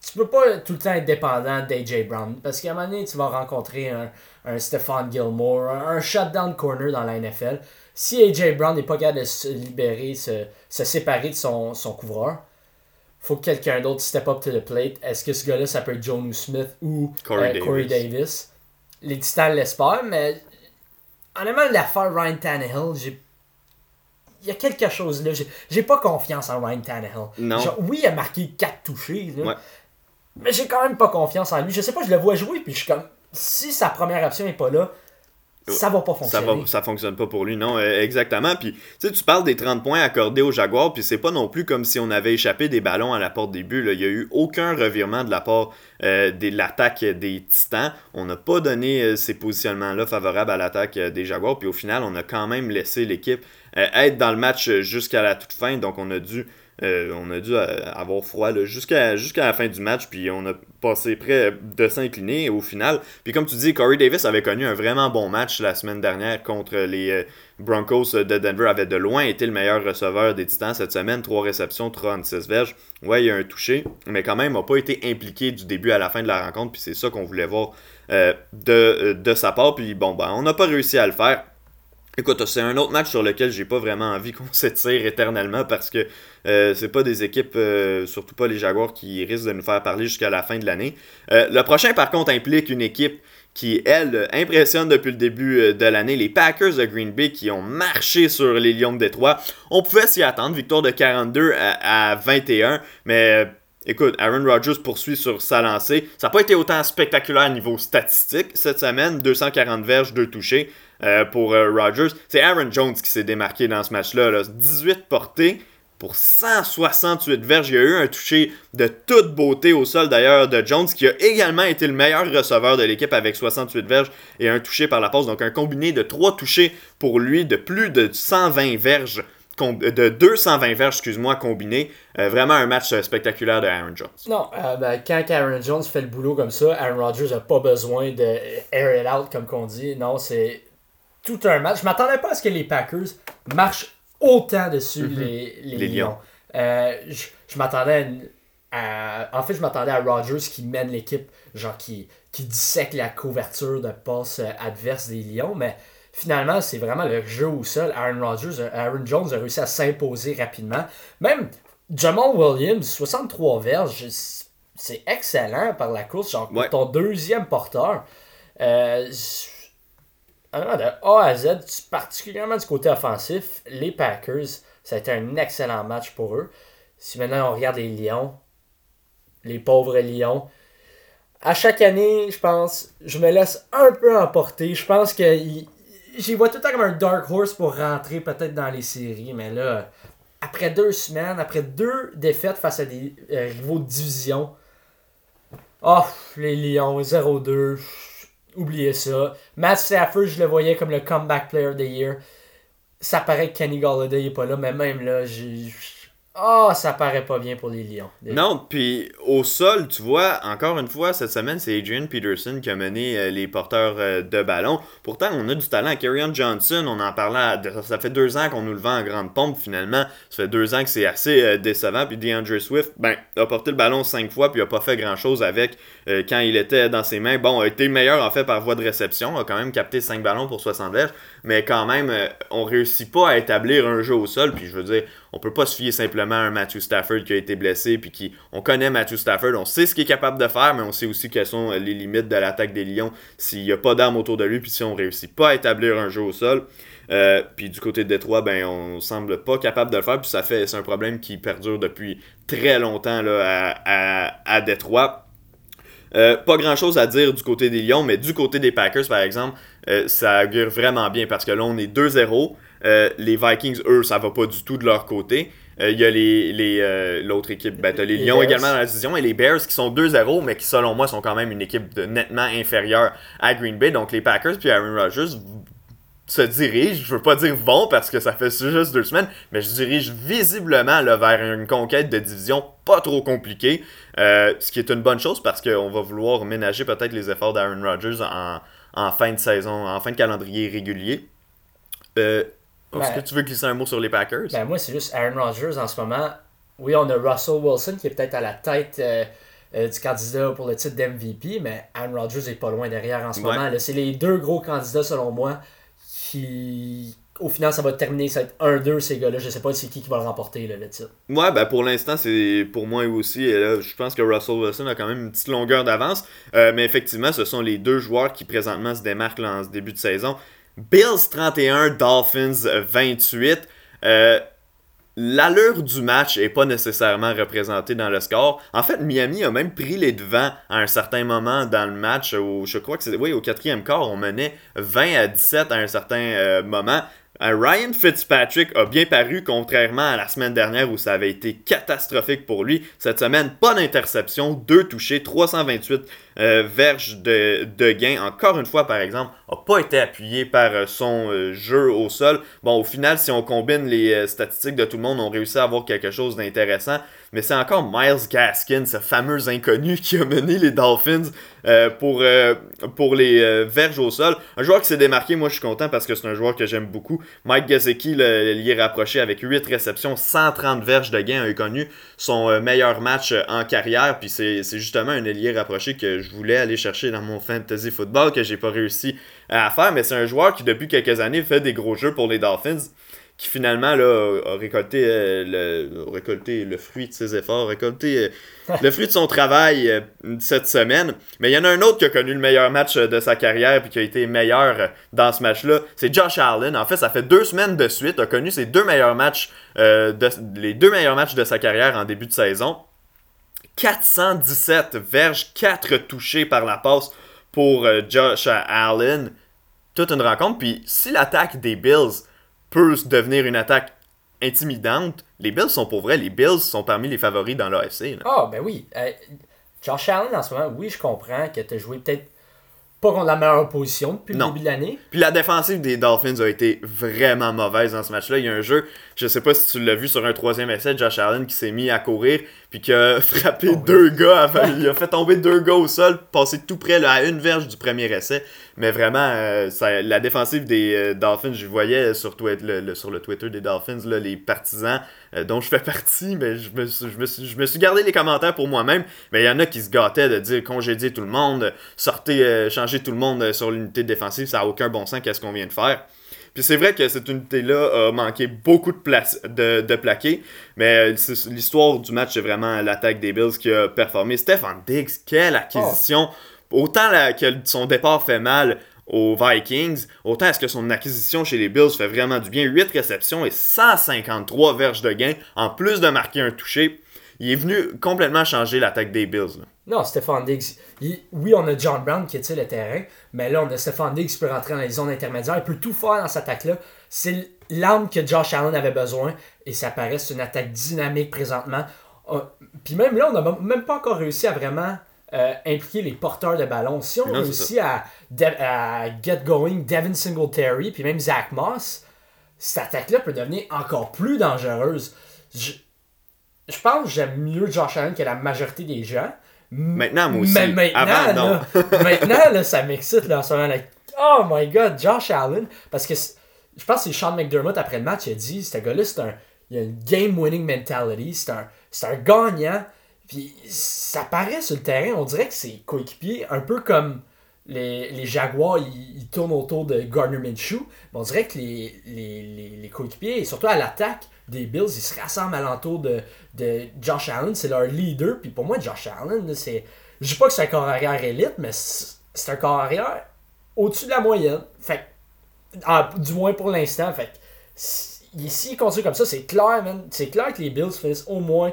tu peux pas tout le temps être dépendant d'AJ Brown. Parce qu'à un moment donné, tu vas rencontrer un, un Stephon Gilmore, un, shutdown corner dans la NFL. Si AJ Brown n'est pas capable de se libérer, se, se séparer de son couvreur, faut que quelqu'un d'autre step up to the plate. Est-ce que ce gars-là, ça peut être John Smith ou Corey, euh, Davis? Les Titans l'espèrent, mais honnêtement, l'affaire Ryan Tannehill, j'ai il y a quelque chose là. J'ai pas confiance en Ryan Tannehill. Non. oui, il a marqué 4 touchés. Mais j'ai quand même pas confiance en lui. Je sais pas, je le vois jouer, puis je suis comme. Si sa première option est pas là, ça va pas fonctionner. Ça, va, fonctionne pas pour lui, non, euh, exactement. Puis, tu tu parles des 30 points accordés aux Jaguars, puis c'est pas non plus comme si on avait échappé des ballons à la porte des buts. Il y a eu aucun revirement de la part euh, de l'attaque des Titans. On n'a pas donné euh, ces positionnements-là favorables à l'attaque des Jaguars, puis au final, on a quand même laissé l'équipe être dans le match jusqu'à la toute fin, donc on a dû euh, on a dû euh, avoir froid jusqu'à la fin du match, puis on a passé près de s'incliner au final. Puis comme tu dis, Corey Davis avait connu un vraiment bon match la semaine dernière contre les euh, Broncos de Denver, avait de loin été le meilleur receveur des Titans cette semaine, 3 réceptions, 36 verges. Ouais, il y a un touché, mais quand même, il n'a pas été impliqué du début à la fin de la rencontre, puis c'est ça qu'on voulait voir de, de sa part. Puis bon, ben, on n'a pas réussi à le faire. Écoute, c'est un autre match sur lequel j'ai pas vraiment envie qu'on s'étire éternellement parce que euh, c'est pas des équipes, euh, surtout pas les Jaguars, qui risquent de nous faire parler jusqu'à la fin de l'année. Euh, le prochain, par contre, implique une équipe qui, elle, impressionne depuis le début de l'année. Les Packers de Green Bay qui ont marché sur les Lions de Détroit. On pouvait s'y attendre, victoire de 42 à, 21, mais Écoute, Aaron Rodgers poursuit sur sa lancée. Ça n'a pas été autant spectaculaire niveau statistique cette semaine. 240 verges, 2 touchés. Euh, pour euh, Rodgers. C'est Aaron Jones qui s'est démarqué dans ce match-là. 18 portées pour 168 verges. Il y a eu un touché de toute beauté au sol d'ailleurs de Jones qui a également été le meilleur receveur de l'équipe avec 68 verges et un touché par la passe. Donc un combiné de 3 touchés pour lui de plus de 120 verges de 220 verges, excuse-moi, combinés. Euh, vraiment un match spectaculaire de Aaron Jones. Non, ben, quand Aaron Jones fait le boulot comme ça, Aaron Rodgers n'a pas besoin de air it out, comme qu'on dit. Non, c'est tout un match. Je m'attendais pas à ce que les Packers marchent autant dessus mhm. les, les, Lions. Euh, je, m'attendais à, En fait, je m'attendais à Rodgers qui mène l'équipe, genre qui, qui dissèque la couverture de passe adverse des Lions, mais finalement, c'est vraiment le jeu au sol. Aaron Rodgers, Aaron Jones a réussi à s'imposer rapidement. Même Jamal Williams, 63 verges, c'est excellent par la course. Genre, ton deuxième porteur. Euh, de A à Z, particulièrement du côté offensif, les Packers, ça a été un excellent match pour eux. Si maintenant on regarde les Lions, les pauvres Lions, à chaque année, je pense, je me laisse un peu emporter. Je pense que j'y vois tout le temps comme un dark horse pour rentrer peut-être dans les séries, mais là, après deux semaines, après deux défaites face à des euh, rivaux de division, oh, les Lions, 0-2, Oubliez ça. Matt Stafford, je le voyais comme le comeback player of the year. Ça paraît que Kenny Galladay n'est pas là, mais même là, j'ai ah, oh, ça paraît pas bien pour les Lions. Non, puis au sol, tu vois, encore une fois, cette semaine, c'est Adrian Peterson qui a mené euh, les porteurs euh, de ballon. Pourtant, on a du talent. Kerryon Johnson, on en parlait, ça fait deux ans qu'on nous le vend en grande pompe finalement. Ça fait deux ans que c'est assez euh, décevant. Puis DeAndre Swift, ben, a porté le ballon cinq fois, puis a pas fait grand chose avec quand il était dans ses mains. Bon, a été meilleur en fait par voie de réception, a quand même capté cinq ballons pour 60 verges, mais quand même, on réussit pas à établir un jeu au sol. Puis je veux dire, on peut pas se fier simplement à un Matthew Stafford qui a été blessé, puis qui, on connaît Matthew Stafford, on sait ce qu'il est capable de faire, mais on sait aussi quelles sont les limites de l'attaque des Lions s'il n'y a pas d'armes autour de lui, puis si on réussit pas à établir un jeu au sol. Euh, puis du côté de Détroit, ben, on semble pas capable de le faire, puis ça c'est un problème qui perdure depuis très longtemps à, à, Détroit. Euh, pas grand chose à dire du côté des Lions, mais du côté des Packers, par exemple, euh, ça augure vraiment bien parce que là, on est 2-0. Euh, les Vikings, eux, ça va pas du tout de leur côté. Euh, il y a les, les, euh, l'autre équipe, ben, les, Lions également dans la division, et les Bears qui sont 2-0, mais qui selon moi sont quand même une équipe nettement inférieure à Green Bay. Donc les Packers puis Aaron Rodgers se dirigent, je veux pas dire vont parce que ça fait juste deux semaines, mais je dirige visiblement vers une conquête de division pas trop compliquée, ce qui est une bonne chose parce qu'on va vouloir ménager peut-être les efforts d'Aaron Rodgers en, en, fin de saison, en fin de calendrier régulier. Est-ce que tu veux glisser un mot sur les Packers? Ben moi, c'est juste Aaron Rodgers en ce moment. Oui, on a Russell Wilson qui est peut-être à la tête euh, euh, du candidat pour le titre d'MVP, mais Aaron Rodgers est pas loin derrière en ce moment. C'est les deux gros candidats, selon moi, qui. Au final, ça va terminer, ça va être 1-2 ces gars-là. Je sais pas c'est qui qui va le remporter le titre. Ouais, ben pour l'instant, c'est pour moi aussi. Et je pense que Russell Wilson a quand même une petite longueur d'avance. Euh, mais effectivement, ce sont les deux joueurs qui présentement se démarquent en ce début de saison. Bills 31, Dolphins 28. Euh, l'allure du match est pas nécessairement représentée dans le score. En fait, Miami a même pris les devants à un certain moment dans le match. Je crois que c'est oui, au quatrième quart, on menait 20 à 17 à un certain euh, moment. Euh, Ryan Fitzpatrick a bien paru, contrairement à la semaine dernière où ça avait été catastrophique pour lui. Cette semaine, pas d'interception, deux touchés, 328 euh, verges de, gain. Encore une fois, par exemple, n'a pas été appuyé par euh, son jeu au sol. Bon, au final, si on combine les statistiques de tout le monde, on réussit à avoir quelque chose d'intéressant. Mais c'est encore Miles Gaskin, ce fameux inconnu qui a mené les Dolphins pour, pour les verges au sol. Un joueur qui s'est démarqué, moi je suis content parce que c'est un joueur que j'aime beaucoup. Mike Gesicki, lié rapproché avec 8 réceptions, 130 verges de gain, a connu son meilleur match en carrière. Puis c'est justement un ailier rapproché que je voulais aller chercher dans mon fantasy football que j'ai pas réussi à faire. Mais c'est un joueur qui, depuis quelques années, fait des gros jeux pour les Dolphins qui finalement là, a récolté, euh, le, récolté le fruit de ses efforts, récolté euh, le fruit de son travail euh, cette semaine. Mais il y en a un autre qui a connu le meilleur match de sa carrière et qui a été meilleur dans ce match-là. C'est Josh Allen. En fait, ça fait deux semaines de suite, a connu ses deux meilleurs matchs, de, les deux meilleurs matchs de sa carrière en début de saison. 417 verges, 4 touchés par la passe pour Josh Allen. Toute une rencontre. Puis si l'attaque des Bills peut devenir une attaque intimidante, les Bills sont pour vrai. Les Bills sont parmi les favoris dans l'AFC. Ah, oh, ben oui. Euh, Josh Allen, en ce moment, oui, je comprends que tu as joué peut-être pas contre la meilleure position depuis le début de l'année. Puis la défensive des Dolphins a été vraiment mauvaise dans ce match-là. Il y a un jeu, je sais pas si tu l'as vu sur un troisième essai, Josh Allen qui s'est mis à courir, puis qui a frappé oh, deux gars. il a fait tomber deux gars au sol, passé tout près à une verge du premier essai. Mais vraiment, euh, la défensive des euh, Dolphins, je voyais sur, le, sur le Twitter des Dolphins, là, les partisans euh, dont je fais partie, mais je me, je, me suis, je me suis gardé les commentaires pour moi-même. Mais il y en a qui se gâtaient de dire congédier tout le monde, sortez, changer tout le monde sur l'unité défensive, ça n'a aucun bon sens qu'est-ce qu'on vient de faire? Puis c'est vrai que cette unité-là a manqué beaucoup de, place, de, de plaquer, mais l'histoire du match, c'est vraiment l'attaque des Bills qui a performé. Stephen Diggs, quelle acquisition! autant que son départ fait mal aux Vikings, autant est-ce que son acquisition chez les Bills fait vraiment du bien? 8 réceptions et 153 verges de gain, en plus de marquer un touché. Il est venu complètement changer l'attaque des Bills. Non, Stéphane Diggs. oui, on a John Brown qui étire le terrain, mais là, on a Stéphane Diggs qui peut rentrer dans les zones intermédiaires. Il peut tout faire dans cette attaque-là. C'est l'arme que Josh Allen avait besoin et ça paraît une attaque dynamique présentement. Euh, puis même là, on n'a même pas encore réussi à vraiment euh, impliquer les porteurs de ballon. Si on réussit à, get going Devin Singletary, puis même Zach Moss, cette attaque-là peut devenir encore plus dangereuse. Je, pense que j'aime mieux Josh Allen que la majorité des gens. Maintenant, moi aussi. Mais maintenant, Là, maintenant là, ça m'excite là, en ce moment. oh my god, Josh Allen. Parce que je pense que c'est Sean McDermott après le match, il a dit ce gars-là, c'est un, il a une game-winning mentality. C'est un, un gagnant. Puis ça paraît sur le terrain, on dirait que c'est coéquipier, un peu comme les, les Jaguars, ils, tournent autour de Gardner Minshew. Mais on dirait que les, les, les, coéquipiers, et surtout à l'attaque des Bills, ils se rassemblent alentour de, de Josh Allen. C'est leur leader. Puis pour moi, Josh Allen, c'est. Je dis pas que c'est un corps arrière élite, mais c'est un corps arrière au-dessus de la moyenne. Fait du moins pour l'instant. Fait s'il continue comme ça, c'est clair, man. C'est clair que les Bills finissent au moins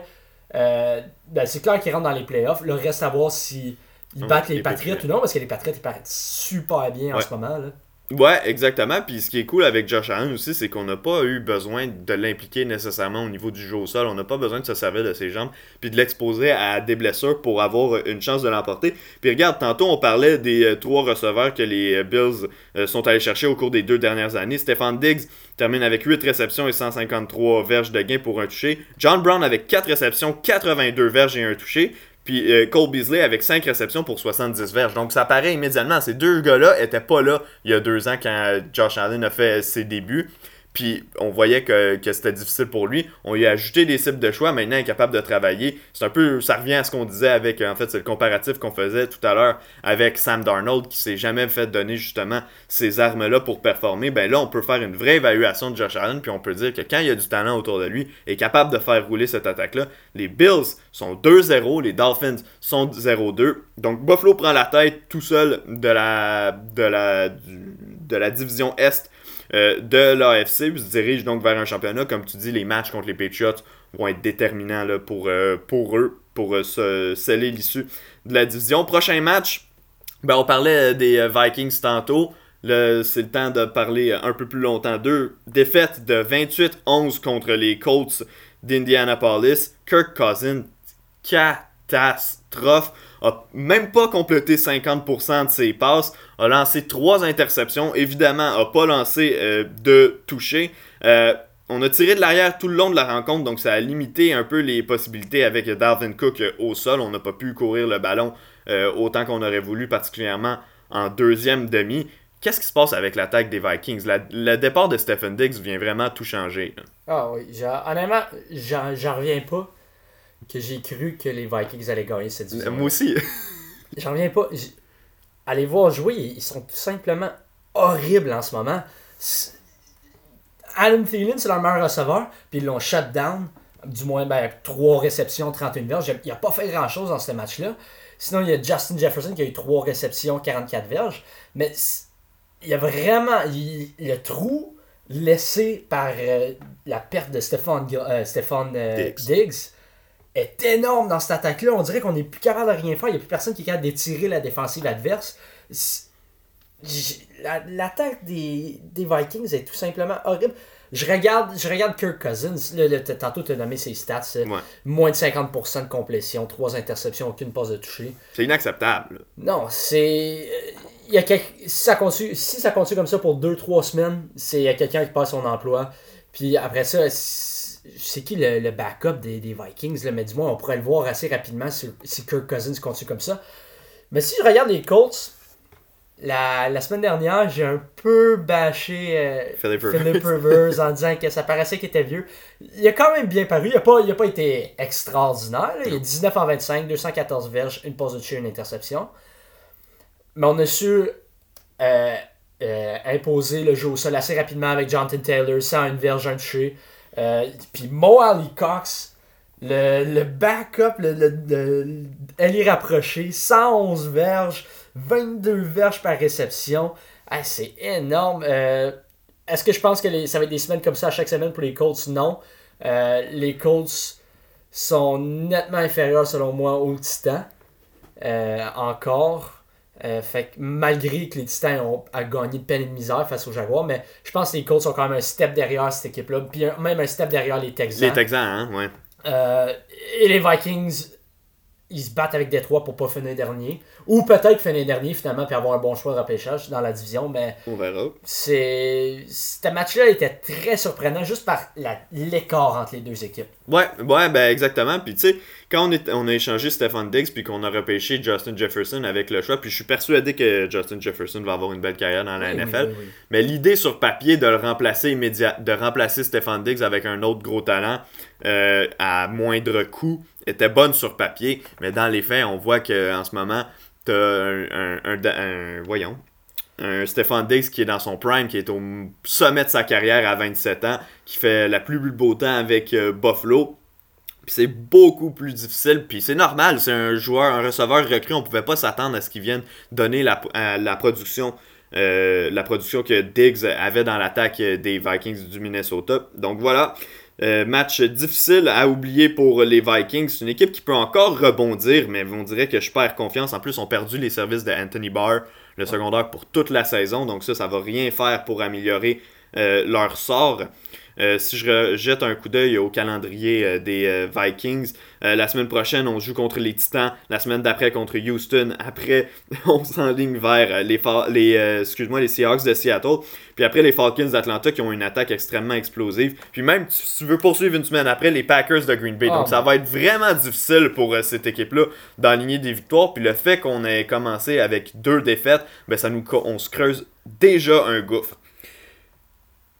euh, ben, c'est clair qu'ils rentrent dans les playoffs. Le reste à voir s'ils battent les, Patriots ou non, parce que les Patriots ils paraissent super bien en ce moment. Là. Ouais, exactement. Puis ce qui est cool avec Josh Allen aussi, c'est qu'on n'a pas eu besoin de l'impliquer nécessairement au niveau du jeu au sol. On n'a pas besoin de se servir de ses jambes puis de l'exposer à des blessures pour avoir une chance de l'emporter. Puis regarde, tantôt on parlait des euh, trois receveurs que les euh, Bills euh, sont allés chercher au cours des deux dernières années. Stéphane Diggs termine avec 8 réceptions et 153 verges de gain pour un touché. John Brown avec 4 réceptions, 82 verges et un touché. Puis euh, Cole Beasley avec 5 réceptions pour 70 verges. Donc ça paraît immédiatement. Ces deux gars-là étaient pas là il y a deux ans quand Josh Allen a fait ses débuts. Puis on voyait que, c'était difficile pour lui. On lui a ajouté des cibles de choix. Maintenant, il est capable de travailler. C'est un peu, ça revient à ce qu'on disait avec, en fait, c'est le comparatif qu'on faisait tout à l'heure avec Sam Darnold qui s'est jamais fait donner justement ces armes-là pour performer. Ben là, on peut faire une vraie évaluation de Josh Allen. Puis on peut dire que quand il y a du talent autour de lui, il est capable de faire rouler cette attaque-là. Les Bills sont 2-0. Les Dolphins sont 0-2. Donc Buffalo prend la tête tout seul de la, de la, de la division Est de l'AFC, se dirige donc vers un championnat. Comme tu dis, les matchs contre les Patriots vont être déterminants là, pour, pour eux, pour se sceller l'issue de la division. Prochain match, ben, on parlait des Vikings tantôt. C'est le temps de parler un peu plus longtemps d'eux. Défaite de 28-11 contre les Colts d'Indianapolis. Kirk Cousins, catastrophe. A même pas complété 50% de ses passes. A lancé trois interceptions. Évidemment, a pas lancé euh, de toucher. Euh, on a tiré de l'arrière tout le long de la rencontre, donc ça a limité un peu les possibilités avec Darwin Cook au sol. On n'a pas pu courir le ballon euh, autant qu'on aurait voulu, particulièrement en deuxième demi. Qu'est-ce qui se passe avec l'attaque des Vikings? le départ de Stephen Diggs vient vraiment tout changer. Ah oui, honnêtement, j'en reviens pas que j'ai cru que les Vikings allaient gagner cette division. Moi aussi. j'en reviens pas. Allez voir jouer, ils sont tout simplement horribles en ce moment. Adam Thielen, c'est leur meilleur receveur, puis ils l'ont shut down. Du moins, ben, 3 réceptions, 31 verges. Il n'a pas fait grand-chose dans ce match-là. Sinon, il y a Justin Jefferson qui a eu 3 réceptions, 44 verges. Mais il y a vraiment le trou laissé par euh, la perte de Stéphane, euh, euh, Diggs. Est énorme dans cette attaque-là. On dirait qu'on n'est plus capable de rien faire. Il n'y a plus personne qui est capable d'étirer la défensive adverse. L'attaque des, des, Vikings est tout simplement horrible. Je regarde, je regarde Kirk Cousins. tantôt, tu as nommé ses stats. Moins de 50% de complétion, 3 interceptions, aucune passe de toucher. C'est inacceptable. Non, c'est il y a si, ça continue, si ça continue comme ça pour 2-3 semaines, c'est y a quelqu'un qui passe son emploi. Puis après ça, c'est qui le, backup des, Vikings, là, mais du moins on pourrait le voir assez rapidement si, Kirk Cousins continue comme ça. Mais si je regarde les Colts, la, semaine dernière, j'ai un peu bâché euh, Philip, Rivers en disant que ça paraissait qu'il était vieux. Il a quand même bien paru. Il n'a pas, pas été extraordinaire. Il est 19 en 25, 214 verges, une pause de toucher, une interception. Mais on a su euh, euh, imposer le jeu au sol assez rapidement avec Jonathan Taylor, sans une verge, un touché. Euh, puis Mo Ali Cox, le, le backup, le, le, elle est rapprochée, 111 verges, 22 verges par réception. Ah, c'est énorme. Est-ce que je pense que ça va être des semaines comme ça à chaque semaine pour les Colts? Non. les Colts sont nettement inférieurs selon moi aux Titans. encore. Euh, fait que malgré que les Titans ont gagné de peine et de misère face aux Jaguars, mais je pense que les Colts sont quand même un step derrière cette équipe-là, puis même un step derrière les Texans. Les Texans, hein, ouais. Euh, et les Vikings, ils se battent avec Détroit pour pas finir dernier. Ou peut-être finir dernier finalement puis avoir un bon choix de repêchage dans la division. Mais on verra. C'est. Ce match-là était très surprenant juste par l'écart entre les deux équipes. Ouais, ouais, ben exactement. Puis tu sais, quand on, est, on a échangé Stephen Diggs puis qu'on a repêché Justin Jefferson avec le choix, puis je suis persuadé que Justin Jefferson va avoir une belle carrière dans la NFL. mais l'idée sur papier de le remplacer immédiat, de remplacer Stephen Diggs avec un autre gros talent euh, à moindre coût était bonne sur papier, mais dans les faits, on voit qu'en ce moment, tu as un, voyons, un Stéphane Diggs qui est dans son prime, qui est au sommet de sa carrière à 27 ans, qui fait la plus beau temps avec euh, Buffalo. Puis c'est beaucoup plus difficile, puis c'est normal, c'est un joueur, un receveur recru, on pouvait pas s'attendre à ce qu'il vienne donner la, production euh, la production que Diggs avait dans l'attaque des Vikings du Minnesota. Donc voilà, euh, match difficile à oublier pour les Vikings. C'est une équipe qui peut encore rebondir, mais on dirait que je perds confiance. En plus, on perdu les services de Anthony Barr, le secondaire, pour toute la saison. Donc ça, ça va rien faire pour améliorer euh, leur sort. Euh, si je jette un coup d'œil au calendrier euh, des euh, Vikings, la semaine prochaine, on joue contre les Titans. La semaine d'après, contre Houston. Après, on s'enligne vers les, les, excuse-moi, les Seahawks de Seattle. Puis après, les Falcons d'Atlanta qui ont une attaque extrêmement explosive. Puis même, si tu veux poursuivre une semaine après, les Packers de Green Bay. Donc, ah, ça va être vraiment difficile pour cette équipe-là d'aligner des victoires. Puis le fait qu'on ait commencé avec deux défaites, ben, ça nous, on se creuse déjà un gouffre.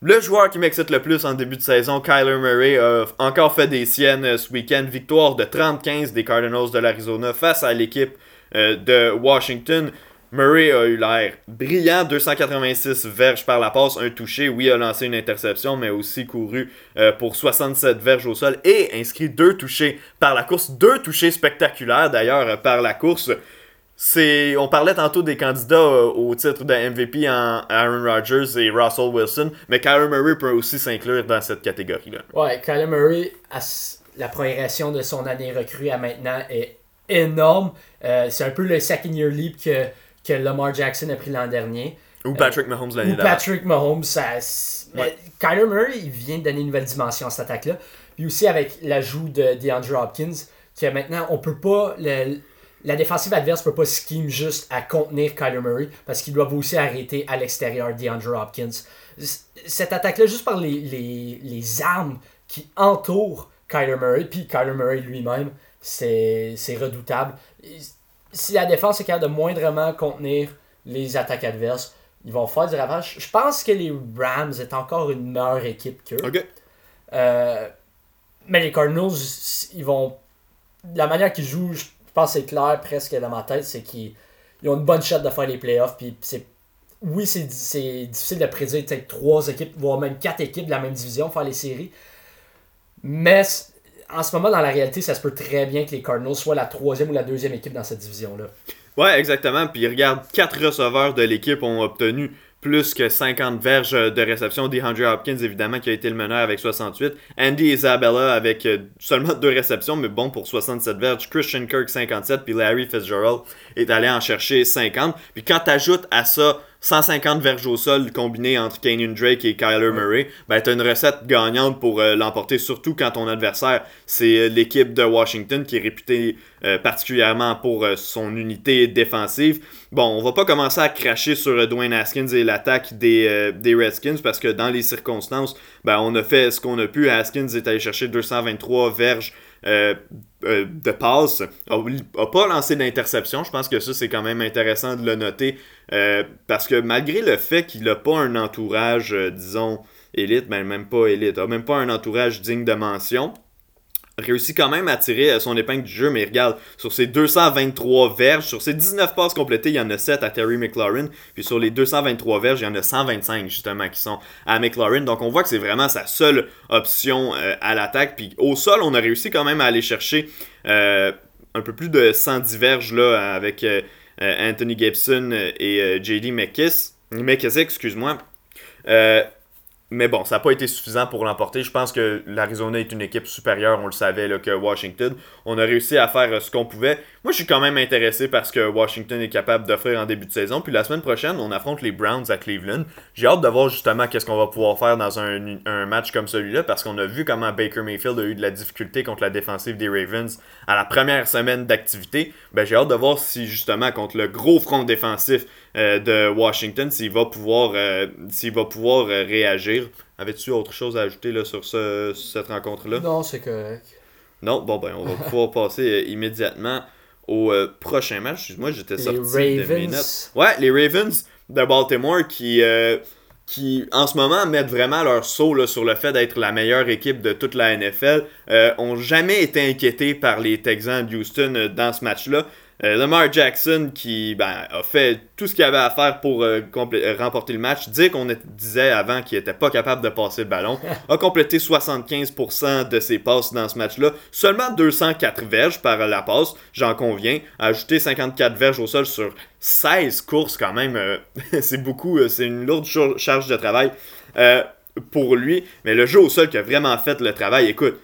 Le joueur qui m'excite le plus en début de saison, Kyler Murray, a encore fait des siennes euh, ce week-end. Victoire de 35 des Cardinals de l'Arizona face à l'équipe euh, de Washington. Murray a eu l'air brillant, 286 verges par la passe, un touché. Oui, a lancé une interception, mais aussi couru euh, pour 67 verges au sol et inscrit deux touchés par la course. Deux touchés spectaculaires d'ailleurs par la course. C'est on parlait tantôt des candidats euh, au titre de MVP en Aaron Rodgers et Russell Wilson, mais Kyler Murray peut aussi s'inclure dans cette catégorie-là. Ouais, Kyler Murray, la progression de son année recrue à maintenant est énorme. Euh, c'est un peu le second year leap que, que Lamar Jackson a pris l'an dernier. Ou Patrick Mahomes l'année dernière. Ou Patrick Mahomes, ça. Kyler Murray, il vient de donner une nouvelle dimension à cette attaque-là. Puis aussi avec l'ajout de DeAndre Hopkins, que maintenant, on peut pas. La défensive adverse peut pas scheme juste à contenir Kyler Murray parce qu'ils doivent aussi arrêter à l'extérieur DeAndre Hopkins. Cette attaque-là, juste par les, les, les armes qui entourent Kyler Murray, puis Kyler Murray lui-même, c'est redoutable. Si la défense est capable de moindrement contenir les attaques adverses, ils vont faire du ravage. Je pense que les Rams est encore une meilleure équipe qu'eux. Euh, mais les Cardinals, ils vont. La manière qu'ils jouent, je pense que c'est clair presque dans ma tête, c'est qu'ils ont une bonne shot de faire les playoffs. Puis c'est. Oui, c'est difficile de prédire peut-être trois équipes, voire même quatre équipes de la même division faire les séries. Mais en ce moment, dans la réalité, ça se peut très bien que les Cardinals soient la troisième ou la deuxième équipe dans cette division-là. Ouais, exactement. Puis regarde, quatre receveurs de l'équipe ont obtenu plus que 50 verges de réception. DeAndre Hopkins, évidemment, qui a été le meneur avec 68. Andy Isabella avec euh, seulement deux réceptions, mais bon pour 67 verges. Christian Kirk, 57. Puis Larry Fitzgerald est allé en chercher 50. Puis quand tu ajoutes à ça 150 verges au sol combinés entre Kenyon Drake et Kyler Murray, ben t'as une recette gagnante pour euh, l'emporter, surtout quand ton adversaire, c'est euh, l'équipe de Washington qui est réputée euh, particulièrement pour son unité défensive. Bon, on va pas commencer à cracher sur Dwayne Haskins et l'attaque des, des, Redskins parce que dans les circonstances, ben on a fait ce qu'on a pu. Haskins est allé chercher 223 verges euh, euh, de passe, n'a pas lancé d'interception. Je pense que ça, c'est quand même intéressant de le noter. Euh, parce que malgré le fait qu'il n'a pas un entourage, disons, élite, mais même pas élite, n'a même pas un entourage digne de mention, réussit quand même à tirer euh, son épingle du jeu, mais regarde, sur ses 223 verges, sur ses 19 passes complétées, il y en a 7 à Terry McLaurin, puis sur les 223 verges, il y en a 125 justement qui sont à McLaurin, donc on voit que c'est vraiment sa seule option euh, à l'attaque, puis au sol, on a réussi quand même à aller chercher euh, un peu plus de 110 verges là, avec Anthony Gibson et JD McKiss, McKissick, excuse-moi. Mais bon, ça n'a pas été suffisant pour l'emporter. Je pense que l'Arizona est une équipe supérieure, on le savait, là, que Washington. On a réussi à faire euh, ce qu'on pouvait. Moi, je suis quand même intéressé parce que Washington est capable d'offrir en début de saison. Puis la semaine prochaine, on affronte les Browns à Cleveland. J'ai hâte de voir justement qu'est-ce qu'on va pouvoir faire dans un, un match comme celui-là parce qu'on a vu comment Baker Mayfield a eu de la difficulté contre la défensive des Ravens à la première semaine d'activité. Ben, j'ai hâte de voir si justement contre le gros front défensif euh, de Washington, s'il va pouvoir, euh, s'il va pouvoir euh, réagir. Avais-tu autre chose à ajouter là, sur ce, cette rencontre-là? Non, c'est correct. Non, bon ben on va pouvoir passer immédiatement au prochain match. Moi j'étais sorti de mes notes. Ouais, les Ravens de Baltimore qui, qui en ce moment mettent vraiment leur saut sur le fait d'être la meilleure équipe de toute la NFL, ont jamais été inquiétés par les Texans de Houston dans ce match-là. Euh, Lamar Jackson qui ben, a fait tout ce qu'il avait à faire pour euh, euh, remporter le match. Dire qu'on disait avant qu'il n'était pas capable de passer le ballon. a complété 75% de ses passes dans ce match-là. Seulement 204 verges par la passe, j'en conviens. A ajouté 54 verges au sol sur 16 courses quand même. c'est beaucoup, c'est une lourde charge de travail pour lui. Mais le jeu au sol qui a vraiment fait le travail, écoute,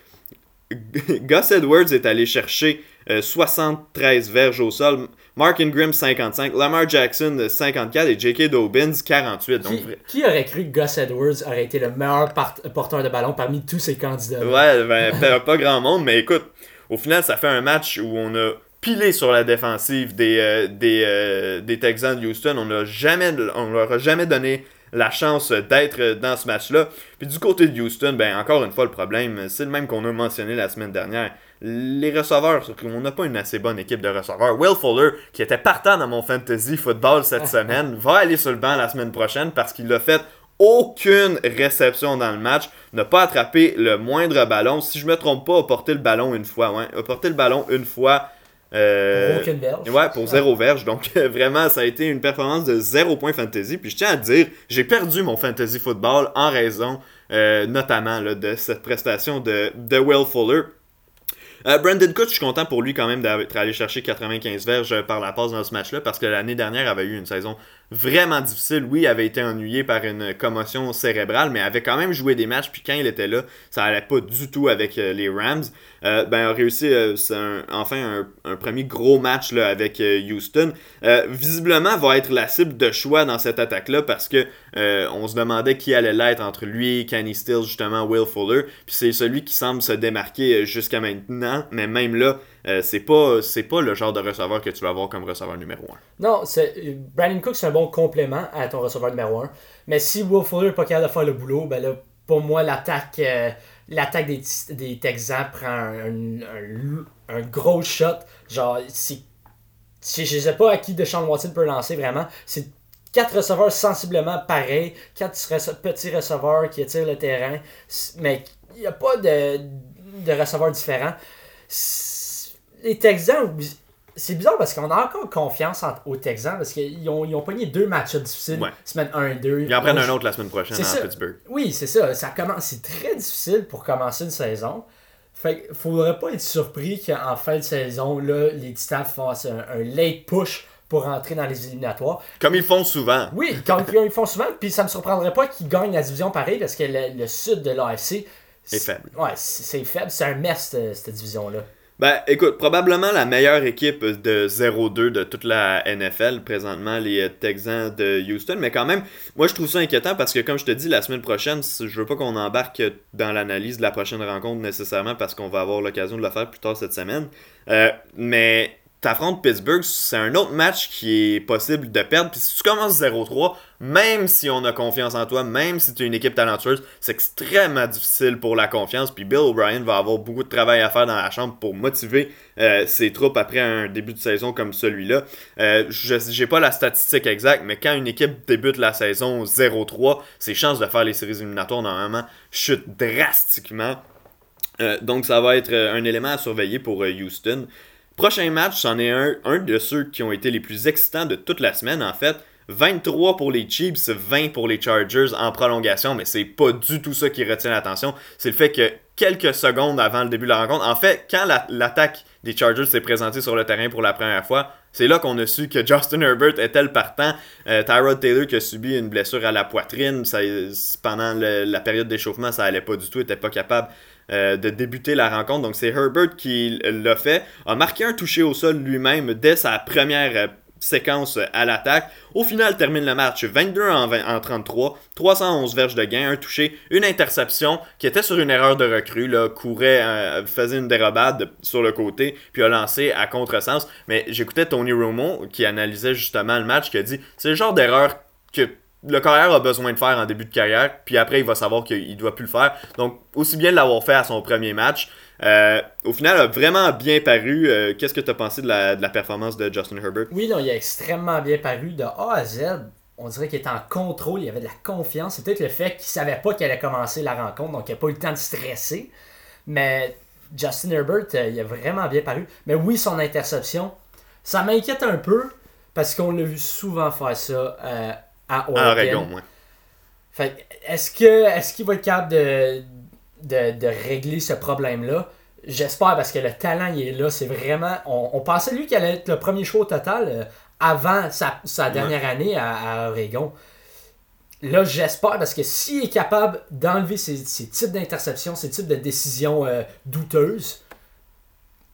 Gus Edwards est allé chercher 73 euh, verges au sol. Mark Ingram 55, Lamar Jackson 54 et J.K. Dobbins 48. Donc... Qui, aurait cru que Gus Edwards aurait été le meilleur porteur de ballon parmi tous ces candidats? Ouais, ben, pas grand monde, mais écoute, au final, ça fait un match où on a pilé sur la défensive des, euh, des, euh, des, Texans de Houston. On ne jamais, on leur a jamais donné la chance d'être dans ce match-là. Puis du côté de Houston, ben encore une fois, le problème, c'est le même qu'on a mentionné la semaine dernière les receveurs, on n'a pas une assez bonne équipe de receveurs. Will Fuller, qui était partant dans mon fantasy football cette semaine, va aller sur le banc la semaine prochaine parce qu'il a fait aucune réception dans le match, n'a pas attrapé le moindre ballon. Si je me trompe pas, a porté le ballon une fois. Ouais, a porté le ballon une fois. Euh, pour aucune verge. Ouais, pour zéro verge. Donc vraiment, ça a été une performance de zéro point fantasy. Puis je tiens à dire, j'ai perdu mon fantasy football en raison euh, notamment de cette prestation de, de Will Fuller. Euh, Brandon Cook, je suis content pour lui quand même d'être allé chercher 95 verges par la passe dans ce match-là parce que l'année dernière avait eu une saison vraiment difficile. Oui, il avait été ennuyé par une commotion cérébrale, mais avait quand même joué des matchs. Puis quand il était là, ça allait pas du tout avec euh, les Rams. Euh, ben, a réussi euh, enfin un, premier gros match avec Houston. visiblement, va être la cible de choix dans cette attaque-là parce que on se demandait qui allait l'être entre lui, Kenny Stills, justement, Will Fuller. Puis c'est celui qui semble se démarquer jusqu'à maintenant. Mais même là, euh, c'est pas c'est pas le genre de receveur que tu vas avoir comme receveur numéro 1. Non, Brandon Cook c'est un bon complément à ton receveur numéro 1. Mais si Will Fuller n'est pas capable de faire le boulot, ben là, pour moi, l'attaque euh, des, des Texans prend un, un, gros shot. Genre, si, je sais pas à qui Deshaun Watson peut lancer vraiment. C'est quatre receveurs sensiblement pareils, quatre petits receveurs qui attirent le terrain, mais il n'y a pas de, de receveurs différents les Texans, c'est bizarre parce qu'on a encore confiance aux Texans parce qu'ils ont, ils ont pogné deux matchs difficiles, semaine 1 et 2. Ils en prennent un autre la semaine prochaine à Pittsburgh. Oui, c'est ça. ça commence, c'est très difficile pour commencer une saison. Fait faudrait pas être surpris qu'en fin de saison, là, les Titans fassent un, late push pour rentrer dans les éliminatoires. Comme ils font souvent. Oui, comme ils font souvent. Puis ça me surprendrait pas qu'ils gagnent la division pareil parce que le, sud de l'AFC. C'est faible. Ouais, c'est faible. C'est un mess, cette division-là. Ben, écoute, probablement la meilleure équipe de 0-2 de toute la NFL, présentement, les Texans de Houston. Mais quand même, moi, je trouve ça inquiétant parce que, comme je te dis, la semaine prochaine, je veux pas qu'on embarque dans l'analyse de la prochaine rencontre nécessairement parce qu'on va avoir l'occasion de le faire plus tard cette semaine. Euh, mais t'affrontes Pittsburgh, c'est un autre match qui est possible de perdre. Puis si tu commences 0-3, même si on a confiance en toi, même si tu es une équipe talentueuse, c'est extrêmement difficile pour la confiance. Puis Bill O'Brien va avoir beaucoup de travail à faire dans la chambre pour motiver euh, ses troupes après un début de saison comme celui-là. Euh, je j'ai pas la statistique exacte, mais quand une équipe débute la saison 0-3, ses chances de faire les séries éliminatoires normalement chutent drastiquement. Euh, donc ça va être un élément à surveiller pour Houston. Prochain match, c'en est un, un de ceux qui ont été les plus excitants de toute la semaine en fait. 23 pour les Chiefs, 20 pour les Chargers en prolongation, mais c'est pas du tout ça qui retient l'attention. C'est le fait que quelques secondes avant le début de la rencontre, en fait, quand l'attaque des Chargers s'est présentée sur le terrain pour la première fois, c'est là qu'on a su que Justin Herbert était le partant. Euh, Tyrod Taylor qui a subi une blessure à la poitrine, ça, pendant la période d'échauffement, ça allait pas du tout, il était pas capable euh, de débuter la rencontre. Donc c'est Herbert qui l'a fait, a marqué un toucher au sol lui-même dès sa première euh, séquence à l'attaque. Au final, termine le match 22 en, 33, 311 verges de gain, un touché, une interception qui était sur une erreur de recrue, là, courait, euh, faisait une dérobade sur le côté, puis a lancé à contresens. Mais j'écoutais Tony Romo qui analysait justement le match, qui a dit c'est le genre d'erreur que le carrière a besoin de faire en début de carrière, puis après il va savoir qu'il doit plus le faire. Donc aussi bien de l'avoir fait à son premier match. Euh, au final, a vraiment bien paru. Euh, qu'est-ce que tu as pensé de la, performance de Justin Herbert? Oui, non, il a extrêmement bien paru de A à Z. On dirait qu'il était en contrôle, il avait de la confiance. C'est peut-être le fait qu'il savait pas qu'elle allait commencer la rencontre, donc il n'a pas eu le temps de stresser. Mais Justin Herbert, euh, il a vraiment bien paru. Mais oui, son interception, ça m'inquiète un peu parce qu'on l'a vu souvent faire ça à Oregon. est-ce que est-ce qu'il va être capable de, de, régler ce problème-là? J'espère parce que le talent il est là. C'est vraiment. On, pensait lui qu'il allait être le premier choix au total euh, avant sa, dernière année à, Oregon. Là, j'espère parce que s'il est capable d'enlever ces, types d'interceptions, ces types de décisions euh, douteuses,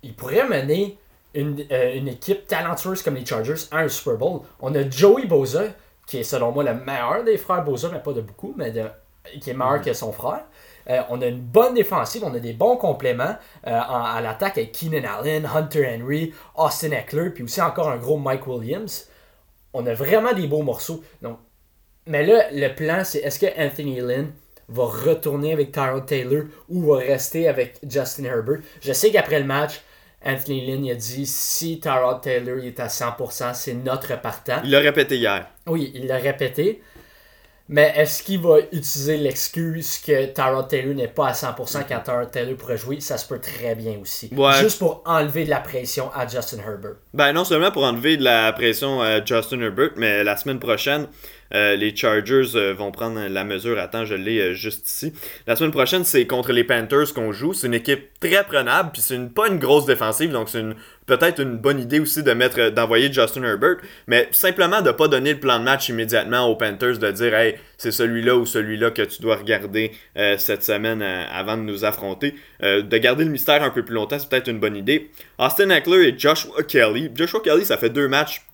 il pourrait mener une, euh, une, équipe talentueuse comme les Chargers à un Super Bowl. On a Joey Bosa qui est selon moi le meilleur des frères Bosa, mais pas de beaucoup, mais qui est meilleur que son frère. Euh, on a une bonne défensive, on a des bons compléments euh, à l'attaque avec Keenan Allen, Hunter Henry, Austin Eckler, puis aussi encore un gros Mike Williams. On a vraiment des beaux morceaux. Donc, mais là, le plan, c'est est-ce que Anthony Lynn va retourner avec Tyrod Taylor ou va rester avec Justin Herbert? Je sais qu'après le match, Anthony Lynn a dit si Tyrod Taylor est à 100%, c'est notre partant. Il l'a répété hier. Oui, il l'a répété. Mais est-ce qu'il va utiliser l'excuse que Tyrod Taylor n'est pas à 100% quand Tyrod Taylor pourrait jouer? Ça se peut très bien aussi. Juste pour enlever de la pression à Justin Herbert. Ben non seulement pour enlever de la pression à Justin Herbert, mais la semaine prochaine, euh, les Chargers euh, vont prendre la mesure. Attends, je l'ai euh, juste ici. La semaine prochaine, c'est contre les Panthers qu'on joue. C'est une équipe très prenable, puis c'est une, pas une grosse défensive, donc c'est peut-être une bonne idée aussi de mettre d'envoyer Justin Herbert, mais simplement de pas donner le plan de match immédiatement aux Panthers, de dire c'est celui-là ou celui-là que tu dois regarder cette semaine avant de nous affronter. de garder le mystère un peu plus longtemps, c'est peut-être une bonne idée. Austin Eckler et Joshua Kelly. Joshua Kelly, ça fait deux matchs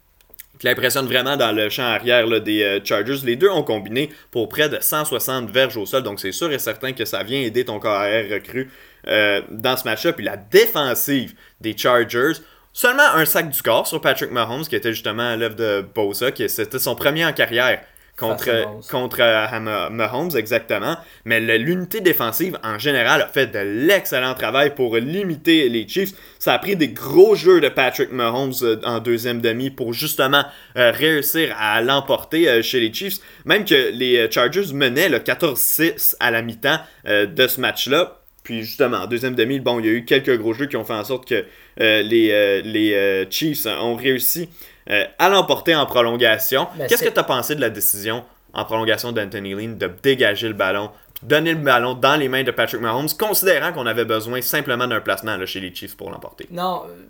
qui l'impressionne vraiment dans le champ arrière des euh, Chargers. Les deux ont combiné pour près de 160 verges au sol, donc c'est sûr et certain que ça vient aider ton corps arrière recru euh, dans ce match-là. Puis la défensive des Chargers, seulement un sac du corps sur Patrick Mahomes, qui était justement à l'œuvre de Bosa, qui c'était son premier en carrière contre, contre euh, Mahomes, exactement. Mais l'unité défensive, en général, a fait de l'excellent travail pour limiter les Chiefs. Ça a pris des gros jeux de Patrick Mahomes euh, en deuxième demi pour justement euh, réussir à l'emporter chez les Chiefs. Même que les Chargers menaient le 14-6 à la mi-temps de ce match-là. Puis justement, en deuxième demi, bon, il y a eu quelques gros jeux qui ont fait en sorte que les, les Chiefs ont réussi euh, à l'emporter en prolongation. Qu'est-ce que tu as pensé de la décision en prolongation d'Anthony Lynn de dégager le ballon, puis donner le ballon dans les mains de Patrick Mahomes, considérant qu'on avait besoin simplement d'un placement là, chez les Chiefs pour l'emporter? Non, euh,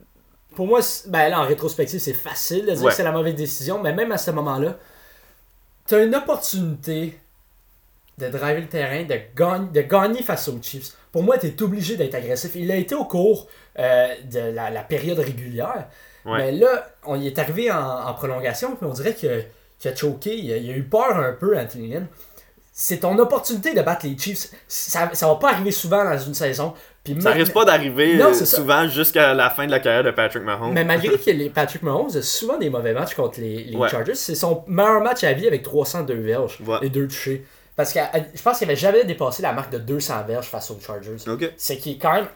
pour moi, ben là, en rétrospective, c'est facile de dire que c'est la mauvaise décision, mais même à ce moment-là, tu as une opportunité de driver le terrain, de, gagner, de gagner face aux Chiefs. Pour moi, tu es obligé d'être agressif. Il a été au cours euh, de la, la, période régulière. Mais là, on y est arrivé en, prolongation, puis on dirait qu'il a choqué, il a, eu peur un peu, Anthony Lynn. C'est ton opportunité de battre les Chiefs. Ça, ça va pas arriver souvent dans une saison. Puis ça risque pas d'arriver souvent jusqu'à la fin de la carrière de Patrick Mahomes. Mais malgré que les Patrick Mahomes a souvent des mauvais matchs contre les, Chargers, c'est son meilleur match à vie avec 302 verges et deux touchés. Parce que je pense qu'il avait jamais dépassé la marque de 200 verges face aux Chargers. C'est qui est quand même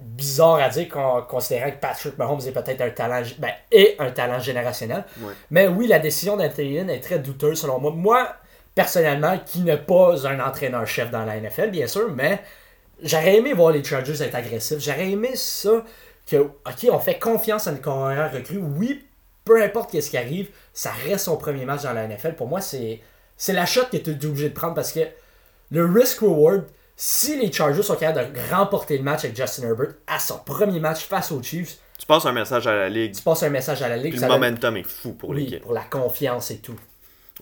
bizarre à dire considérant que Patrick Mahomes est peut-être un talent ben, et un talent générationnel. Mais oui, la décision d'Anthony est très douteuse selon moi. Moi, personnellement, qui n'est pas un entraîneur-chef dans la NFL, bien sûr, mais j'aurais aimé voir les Chargers être agressifs. J'aurais aimé ça que, ok, on fait confiance à une carrière recrue. Oui, peu importe ce qui arrive, ça reste son premier match dans la NFL. Pour moi, c'est la shot que tu es obligé de prendre parce que le risk-reward, si les Chargers sont capables de remporter le match avec Justin Herbert à son premier match face aux Chiefs, tu passes un message à la ligue. Tu passes un message à la ligue. le momentum est fou pour oui, l'équipe. pour la confiance et tout.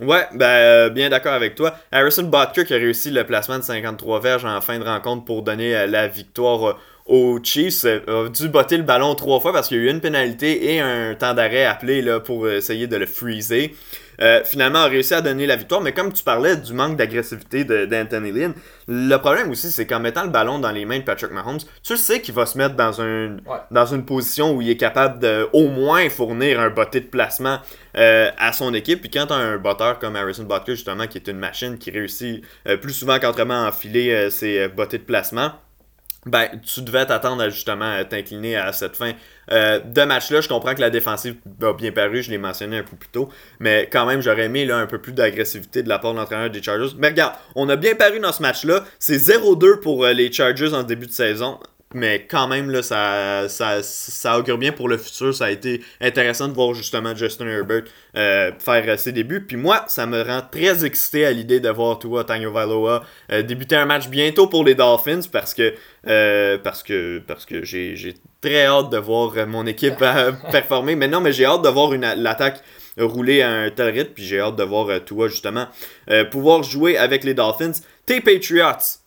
Ouais, ben euh, bien d'accord avec toi. Harrison Butker qui a réussi le placement de 53 verges en fin de rencontre pour donner euh, la victoire euh, aux Chiefs a dû botter le ballon trois fois parce qu'il y a eu une pénalité et un temps d'arrêt appelé là, pour essayer de le freezer. Euh, finalement a réussi à donner la victoire. Mais comme tu parlais du manque d'agressivité d'Anthony Lynn, le problème aussi, c'est qu'en mettant le ballon dans les mains de Patrick Mahomes, tu sais qu'il va se mettre dans, un, dans une position où il est capable de au moins fournir un botté de placement euh, à son équipe. Puis quand tu as un botteur comme Harrison Butker, justement, qui est une machine qui réussit euh, plus souvent qu'autrement à enfiler ses bottés de placement, ben, tu devais t'attendre à justement t'incliner à cette fin euh, de match-là. Je comprends que la défensive a bien paru, je l'ai mentionné un peu plus tôt, mais quand même, j'aurais aimé un peu plus d'agressivité de la part de l'entraîneur des Chargers. Mais regarde, on a bien paru dans ce match-là. C'est 0-2 pour euh, les Chargers en début de saison. Mais quand même, là, ça, ça, ça augure bien pour le futur. Ça a été intéressant de voir justement Justin Herbert euh, faire ses débuts. Puis moi, ça me rend très excité à l'idée de voir Tua Tagovailoa euh, débuter un match bientôt pour les Dolphins parce que euh, parce que parce que j'ai très hâte de voir mon équipe performer. Mais non, mais j'ai hâte de voir l'attaque rouler à un tel rythme. Puis j'ai hâte de voir Tua justement pouvoir jouer avec les Dolphins. Tes Patriots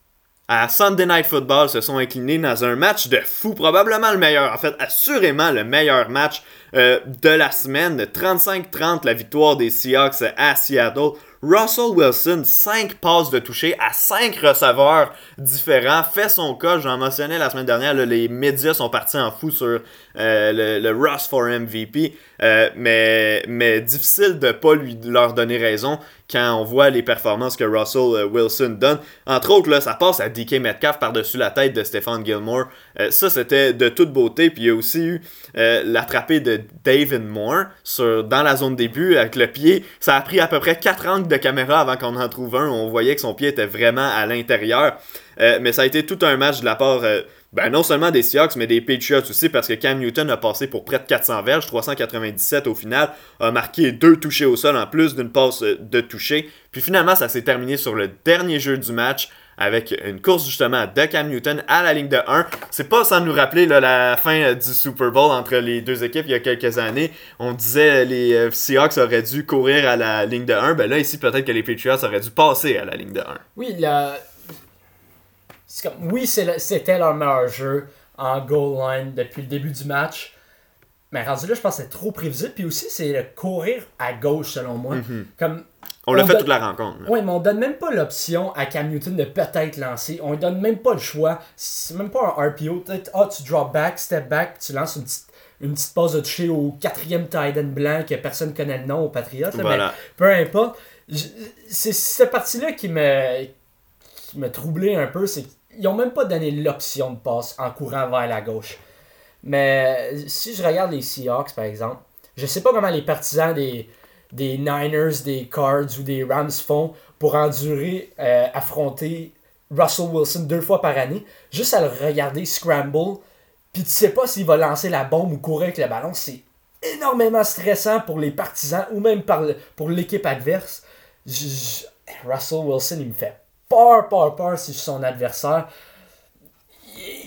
à Sunday Night Football se sont inclinés dans un match de fou, probablement le meilleur, en fait assurément le meilleur match euh, de la semaine. 35-30 la victoire des Seahawks à Seattle. Russell Wilson, 5 passes de toucher à 5 receveurs différents, fait son cas, j'en mentionnais la semaine dernière, les médias sont partis en fou sur euh, le, Russ for MVP, euh, mais, mais difficile de pas lui leur donner raison quand on voit les performances que Russell euh, Wilson donne. Entre autres, là, ça passe à DK Metcalf par-dessus la tête de Stephen Gilmore. ça, c'était de toute beauté. Puis il y a aussi eu l'attrapé de David Moore dans la zone début avec le pied. Ça a pris à peu près 4 angles de caméra avant qu'on en trouve un. On voyait que son pied était vraiment à l'intérieur. Euh, mais ça a été tout un match de la part euh, ben, non seulement des Seahawks, mais des Patriots aussi, parce que Cam Newton a passé pour près de 400 verges, 397 au final, a marqué deux touchés au sol en plus d'une passe euh, de toucher. Puis finalement, ça s'est terminé sur le dernier jeu du match avec une course justement de Cam Newton à la ligne de 1. C'est pas sans nous rappeler la fin euh, du Super Bowl entre les deux équipes il y a quelques années. On disait les euh, Seahawks auraient dû courir à la ligne de 1. Ben là, ici, peut-être que les Patriots auraient dû passer à la ligne de 1. Oui, la comme, oui, c'était leur meilleur jeu en goal line depuis le début du match. Mais rendu là, je pense que c'est trop prévisible. Puis aussi, c'est le courir à gauche, selon moi. Mhm. Comme, on, l'a fait toute la rencontre. Oui, mais on donne même pas l'option à Cam Newton de peut-être lancer. On lui donne même pas le choix. C'est même pas un RPO. Peut-être, ah, tu drop back, step back, tu lances une petite, une petite passe de toucher au quatrième tight end blanc que personne connaît le nom au Patriote. Mais peu importe. C'est cette partie-là qui me, qui me troublait un peu. C'est ils ont même pas donné l'option de passe en courant vers la gauche. Mais si je regarde les Seahawks, par exemple, je sais pas comment les partisans des, des Niners, des Cards ou des Rams font pour endurer, euh, affronter Russell Wilson deux fois par année. Juste à le regarder scramble, puis tu sais pas s'il va lancer la bombe ou courir avec le ballon, c'est énormément stressant pour les partisans ou même pour l'équipe adverse. Russell Wilson, il me fait peur, peur, peur si son adversaire.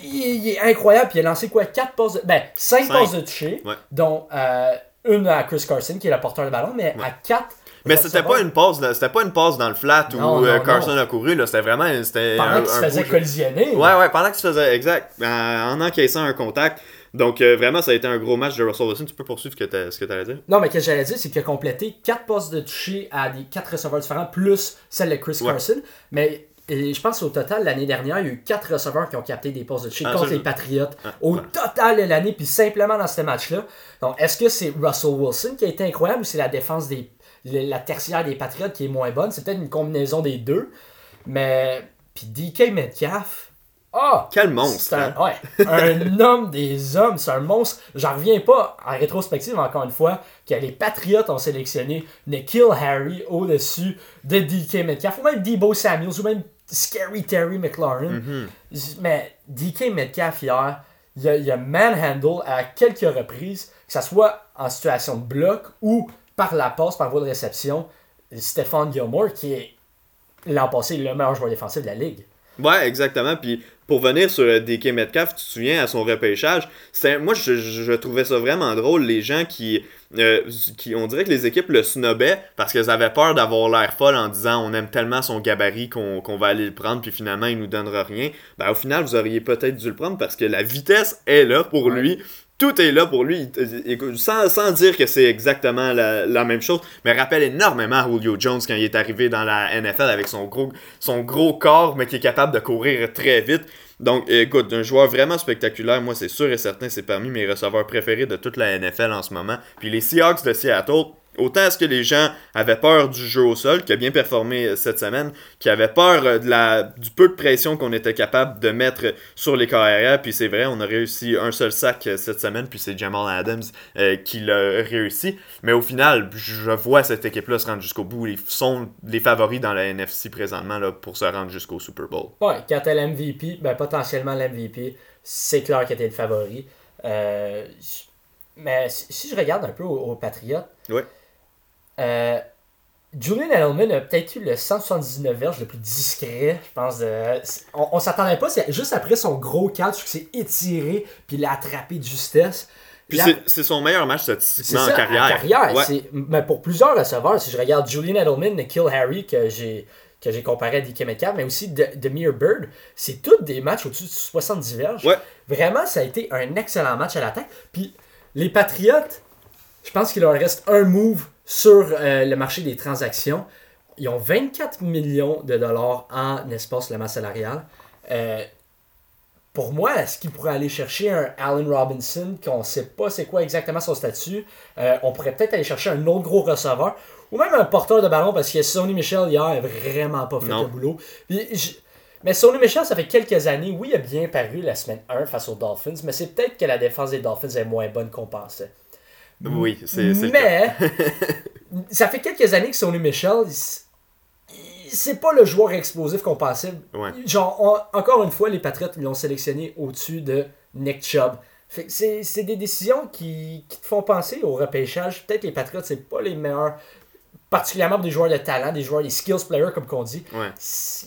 Il, est incroyable. Puis il a lancé quoi 4 passes de. Ben, 5, passes de toucher, dont euh, une à Chris Carson, qui est le porteur de ballon, mais à 4. Mais c'était pas une passe, c'était pas une passe dans le flat où euh, Carson a couru, là, c'était vraiment pendant qu'il se faisait collisionner. Ouais ouais, pendant qu'il se faisait exact, en encaissant un contact. Donc, euh, vraiment, ça a été un gros match de Russell Wilson. Tu peux poursuivre ce que tu allais dire? Non, mais ce que j'allais dire, c'est qu'il a complété 4 passes de toucher à des 4 receveurs différents, plus celle de Chris Carson. Mais je pense au total, l'année dernière, il y a eu 4 receveurs qui ont capté des passes de toucher ah, contre les Patriots. Ah, au total de l'année, puis simplement dans ce match-là. Donc, est-ce que c'est Russell Wilson qui a été incroyable ou c'est la défense des. la tertiaire des Patriots qui est moins bonne? C'est peut-être une combinaison des deux. Mais. Puis DK Metcalf ah! Quel monstre! Un, hein? ouais, un homme des hommes, c'est un monstre. J'en reviens pas, en rétrospective, encore une fois, que les Patriots ont sélectionné Nikhil Harry au-dessus de DK Metcalf, ou même Debo Samuels, ou même Scary Terry McLaurin. Mm-hmm. Mais DK Metcalf, hier, il a, a manhandle à quelques reprises, que ce soit en situation de bloc ou par la passe, par voie de réception, Stéphane Gilmore, qui est l'an passé le meilleur joueur défensif de la ligue. Ouais, exactement. Puis pour venir sur euh, DK Metcalf, tu te souviens à son repêchage, moi je, je, trouvais ça vraiment drôle, les gens qui, euh, qui, on dirait que les équipes le snobbaient parce qu'elles avaient peur d'avoir l'air folle en disant on aime tellement son gabarit qu'on va aller le prendre, puis finalement il nous donnera rien. Ben, au final, vous auriez peut-être dû le prendre parce que la vitesse est là pour lui tout est là pour lui. Sans, dire que c'est exactement la, même chose, mais rappelle énormément Julio Jones quand il est arrivé dans la NFL avec son gros, son gros corps, mais qui est capable de courir très vite. Donc, écoute, un joueur vraiment spectaculaire, moi c'est sûr et certain, c'est parmi mes receveurs préférés de toute la NFL en ce moment. Puis les Seahawks de Seattle, Autant est-ce que les gens avaient peur du jeu au sol, qui a bien performé euh, cette semaine, qui avaient peur euh, de la, du peu de pression qu'on était capable de mettre sur les carrières. Puis c'est vrai, on a réussi un seul sac euh, cette semaine, puis c'est Jamal Adams qui l'a réussi. Mais au final, je vois cette équipe-là se rendre jusqu'au bout. Ils sont les favoris dans la NFC présentement là, pour se rendre jusqu'au Super Bowl. Ouais, quand t'as l'MVP, ben potentiellement l'MVP, c'est clair que t'es le favori. mais si je regarde un peu aux, Patriots, ouais. Euh, Julian Edelman a peut-être eu le 179 verges le plus discret, je pense. On, on s'attendait pas, c'est juste après son gros catch qui s'est étiré, puis il a attrapé de justesse. Puis c'est son meilleur match statistiquement en carrière. En carrière. Mais pour plusieurs receveurs, si je regarde Julian Edelman, Kill Harry, que j'ai que j'ai comparé à DK Metcalf, mais aussi de, de Mere Bird, c'est tous des matchs au-dessus de 70 verges. Vraiment, ça a été un excellent match à l'attaque. Puis les Patriotes, je pense qu'il leur reste un move sur euh, le marché des transactions. Ils ont 24 millions de dollars en espace la masse salariale. Euh, pour moi, est-ce qu'ils pourraient aller chercher un Allen Robinson qu'on ne sait pas c'est quoi exactement son statut euh, On pourrait peut-être aller chercher un autre gros receveur ou même un porteur de ballon parce que Sony Michel hier n'a vraiment pas fait le boulot. Mais Sony Michel, ça fait quelques années, oui, il a bien paru la semaine 1 face aux Dolphins, mais c'est peut-être que la défense des Dolphins est moins bonne qu'on pensait. Oui, c'est Mais, ça fait quelques années que Sony Michel, c'est pas le joueur explosif qu'on pensait. Ouais. Genre, on- encore une fois, les Patriots l'ont sélectionné au-dessus de Nick Chubb. C'est c'est des décisions qui, qui te font penser au repêchage. Peut-être les Patriots, c'est pas les meilleurs, particulièrement pour des joueurs de talent, des joueurs, des skills players, comme qu'on dit. Ouais.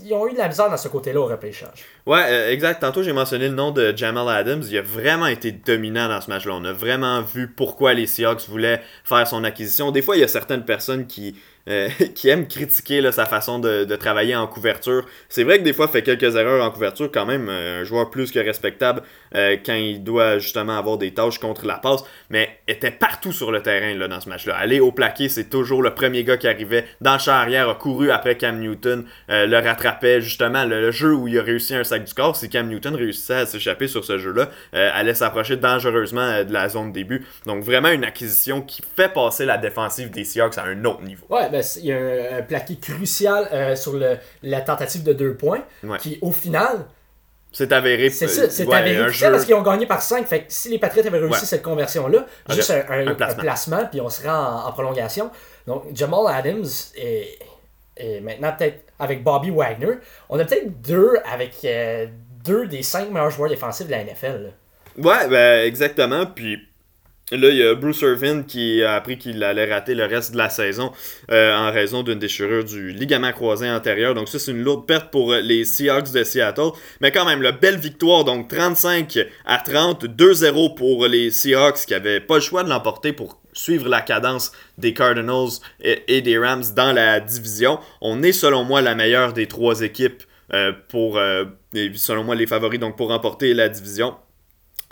Ils ont eu de la misère dans ce côté-là au repêchage. Ouais, euh, exact. Tantôt, j'ai mentionné le nom de Jamal Adams. Il a vraiment été dominant dans ce match-là. On a vraiment vu pourquoi les Seahawks voulaient faire son acquisition. Des fois, il y a certaines personnes qui, euh, qui aiment critiquer sa façon de, travailler en couverture. C'est vrai que des fois, il fait quelques erreurs en couverture. Quand même, euh, un joueur plus que respectable euh, quand il doit justement avoir des tâches contre la passe. Mais était partout sur le terrain là, dans ce match-là. Aller au plaqué, c'est toujours le premier gars qui arrivait. Dans le champ arrière, a couru après Cam Newton, le rattrapait. Justement, le, le jeu où il a réussi un sac du corps, c'est Cam Newton réussissait à s'échapper sur ce jeu-là. Allait s'approcher dangereusement de la zone début. Donc vraiment une acquisition qui fait passer la défensive des Seahawks à un autre niveau. Ouais, ben, il y a un, un plaqué crucial euh, sur le, la tentative de deux points, Ouais. qui au final, C'est avéré. c'est euh, ça, c'est ouais, avéré un crucial jeu- parce qu'ils ont gagné par 5. Fait que si les Patriots avaient réussi Ouais. cette conversion-là, juste un, un- placement. placement. puis on serait en, en prolongation. Donc Jamal Adams est, est maintenant peut-être avec Bobby Wagner. On a peut-être deux avec euh, deux des cinq meilleurs joueurs défensifs de la NFL. là. Ouais, ben exactement. Puis là, il y a Bruce Irvin qui a appris qu'il allait rater le reste de la saison euh, en raison d'une déchirure du ligament croisé antérieur. Donc ça, c'est une lourde perte pour euh, les Seahawks de Seattle. Mais quand même, la belle victoire. Donc 35 à 30, 2-0 pour les Seahawks qui n'avaient pas le choix de l'emporter pour suivre la cadence des Cardinals et, des Rams dans la division. On est selon moi la meilleure des trois équipes euh, pour, selon moi, les favoris donc pour remporter la division.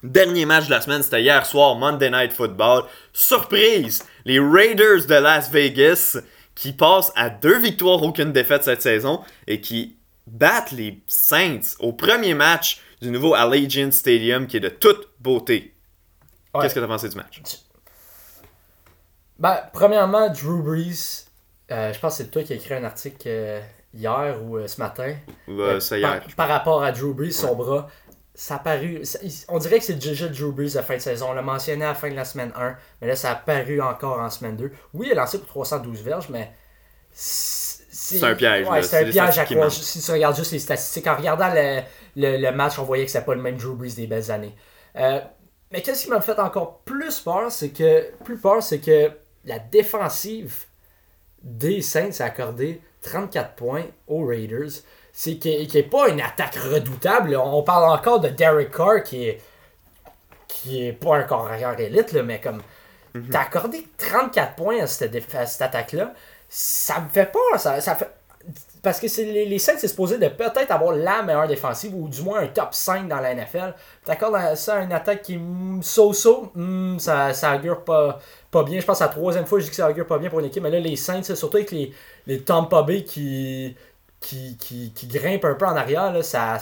Dernier match de la semaine, c'était hier soir, Monday Night Football. Surprise! Les Raiders de Las Vegas qui passent à deux victoires, aucune défaite cette saison et qui battent les Saints au premier match du nouveau Allegiant Stadium qui est de toute beauté. Ouais. Qu'est-ce que tu as pensé du match? Ben, premièrement, Drew Brees, euh, je pense que c'est toi qui as écrit un article euh, hier ou euh, ce matin. C'est par, hier. par rapport à Drew Brees, son bras, ça a paru. ça- on dirait que c'est déjà Drew Brees à fin de saison. On l'a mentionné à la fin de la semaine 1, mais là, ça a paru encore en semaine 2. Oui, il a lancé pour 312 verges, mais. C'est C'est un piège, Ouais, c'est C'est un piège à mentent. Si tu regardes juste les statistiques, en regardant le, le- le match, on voyait que c'était pas le même Drew Brees des belles années. Euh, mais qu'est-ce qui m'a fait encore plus peur, c'est que. Plus peur, c'est que la défensive des Saints a accordé 34 points aux Raiders. C'est qui n'est pas une attaque redoutable. On parle encore de Derek Carr qui est qui est pas un corps arrière élite, là, mais comme t'as accordé 34 points à cette, à cette attaque-là, ça me fait peur. Ça, ça fait... Parce que les, les Saints, c'est supposé de peut-être avoir la meilleure défensive, ou du moins un top 5 dans la NFL. T'accordes à ça à une attaque qui est so-so, mm, ça, ça augure pas, pas bien. Je pense que c'est la troisième fois je dis que ça augure pas bien pour une équipe. Mais là, les Saints, surtout avec les, les Tampa Bay qui, qui, qui, qui grimpent un peu en arrière, là, ça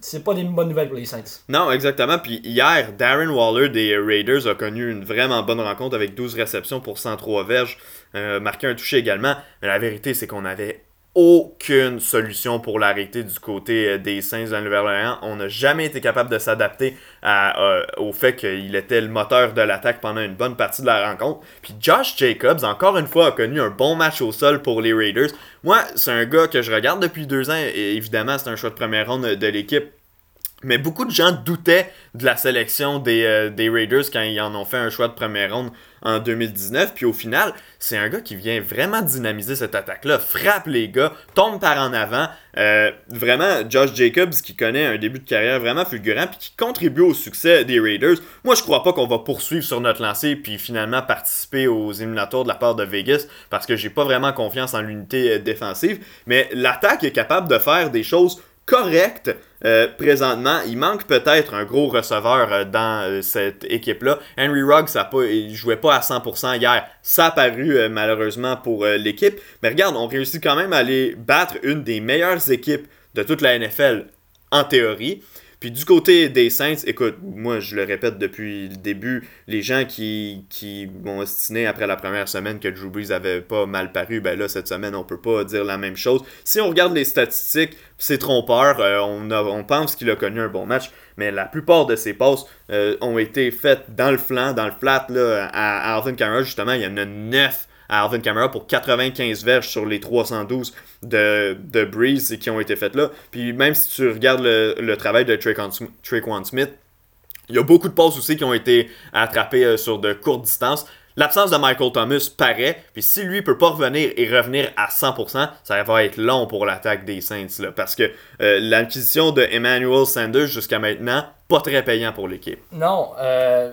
c'est pas des bonnes nouvelles pour les Saints. Non, exactement. Puis hier, Darren Waller des Raiders a connu une vraiment bonne rencontre avec 12 réceptions pour 103 verges, euh, marqué un touché également. Mais la vérité, c'est qu'on n'avait aucune solution pour l'arrêter du côté euh, des Saints de Nouvelle-Orléans. On n'a jamais été capable de s'adapter euh, au fait qu'il était le moteur de l'attaque pendant une bonne partie de la rencontre. Puis Josh Jacobs, encore une fois, a connu un bon match au sol pour les Raiders. Moi, c'est un gars que je regarde depuis deux ans, et évidemment, c'est un choix de première ronde de l'équipe. Mais beaucoup de gens doutaient de la sélection des, euh, des Raiders quand ils en ont fait un choix de première ronde en 2019. Puis au final, c'est un gars qui vient vraiment dynamiser cette attaque-là, frappe les gars, tombe par en avant. Euh, vraiment, Josh Jacobs qui connaît un début de carrière vraiment fulgurant puis qui contribue au succès des Raiders. Moi, je crois pas qu'on va poursuivre sur notre lancée puis finalement participer aux éliminatoires de la part de Vegas parce que j'ai pas vraiment confiance en l'unité euh, défensive. Mais l'attaque est capable de faire des choses correctes euh, présentement. Il manque peut-être un gros receveur euh, dans euh, cette équipe-là. Henry Ruggs, ça pas, jouait pas à 100% hier. Ça a paru malheureusement pour l'équipe. Mais regarde, on réussit quand même à aller battre une des meilleures équipes de toute la NFL en théorie. Puis du côté des Saints, écoute, moi je le répète depuis le début, les gens qui, qui m'ont estiné après la première semaine que Drew Brees avait pas mal paru, ben là cette semaine on peut pas dire la même chose. Si on regarde les statistiques, c'est trompeur, euh, on, on pense qu'il a connu un bon match, mais la plupart de ses passes euh, ont été faites dans le flanc, dans le flat là, à Alvin Kamara justement, il y en a 9 à Alvin Kamara pour 95 verges sur les 312 de, de Breeze qui ont été faites là. Puis même si tu regardes le, travail de Traquan Smith, il y a beaucoup de passes aussi qui ont été attrapées euh, sur de courtes distances. L'absence de Michael Thomas paraît, puis si lui peut pas revenir et revenir à 100%, ça va être long pour l'attaque des Saints, là, parce que euh, l'acquisition de Emmanuel Sanders jusqu'à maintenant, pas très payant pour l'équipe. Non, euh,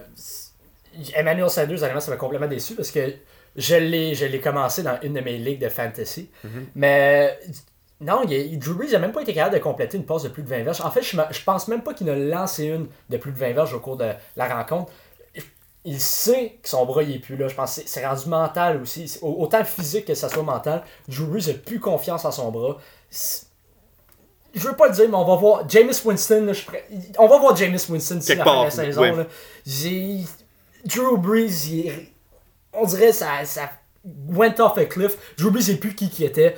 Emmanuel Sanders, ça m'a complètement déçu parce que je l'ai commencé dans une de mes ligues de fantasy. Mhm. Mais non, il, Drew Brees n'a même pas été capable de compléter une passe de plus de 20 verges. En fait, je, je pense même pas qu'il a lancé une de plus de 20 verges au cours de la rencontre. Il sait que son bras il est plus là. Je pense que c'est rendu mental aussi. Autant physique que ça soit mental. Drew Brees n'a plus confiance en son bras. Je veux pas le dire, mais on va voir. James Winston, on va voir James Winston si la fin de la saison. Drew Brees, il on dirait ça, ça went off a cliff. J'oublie plus qui qui était.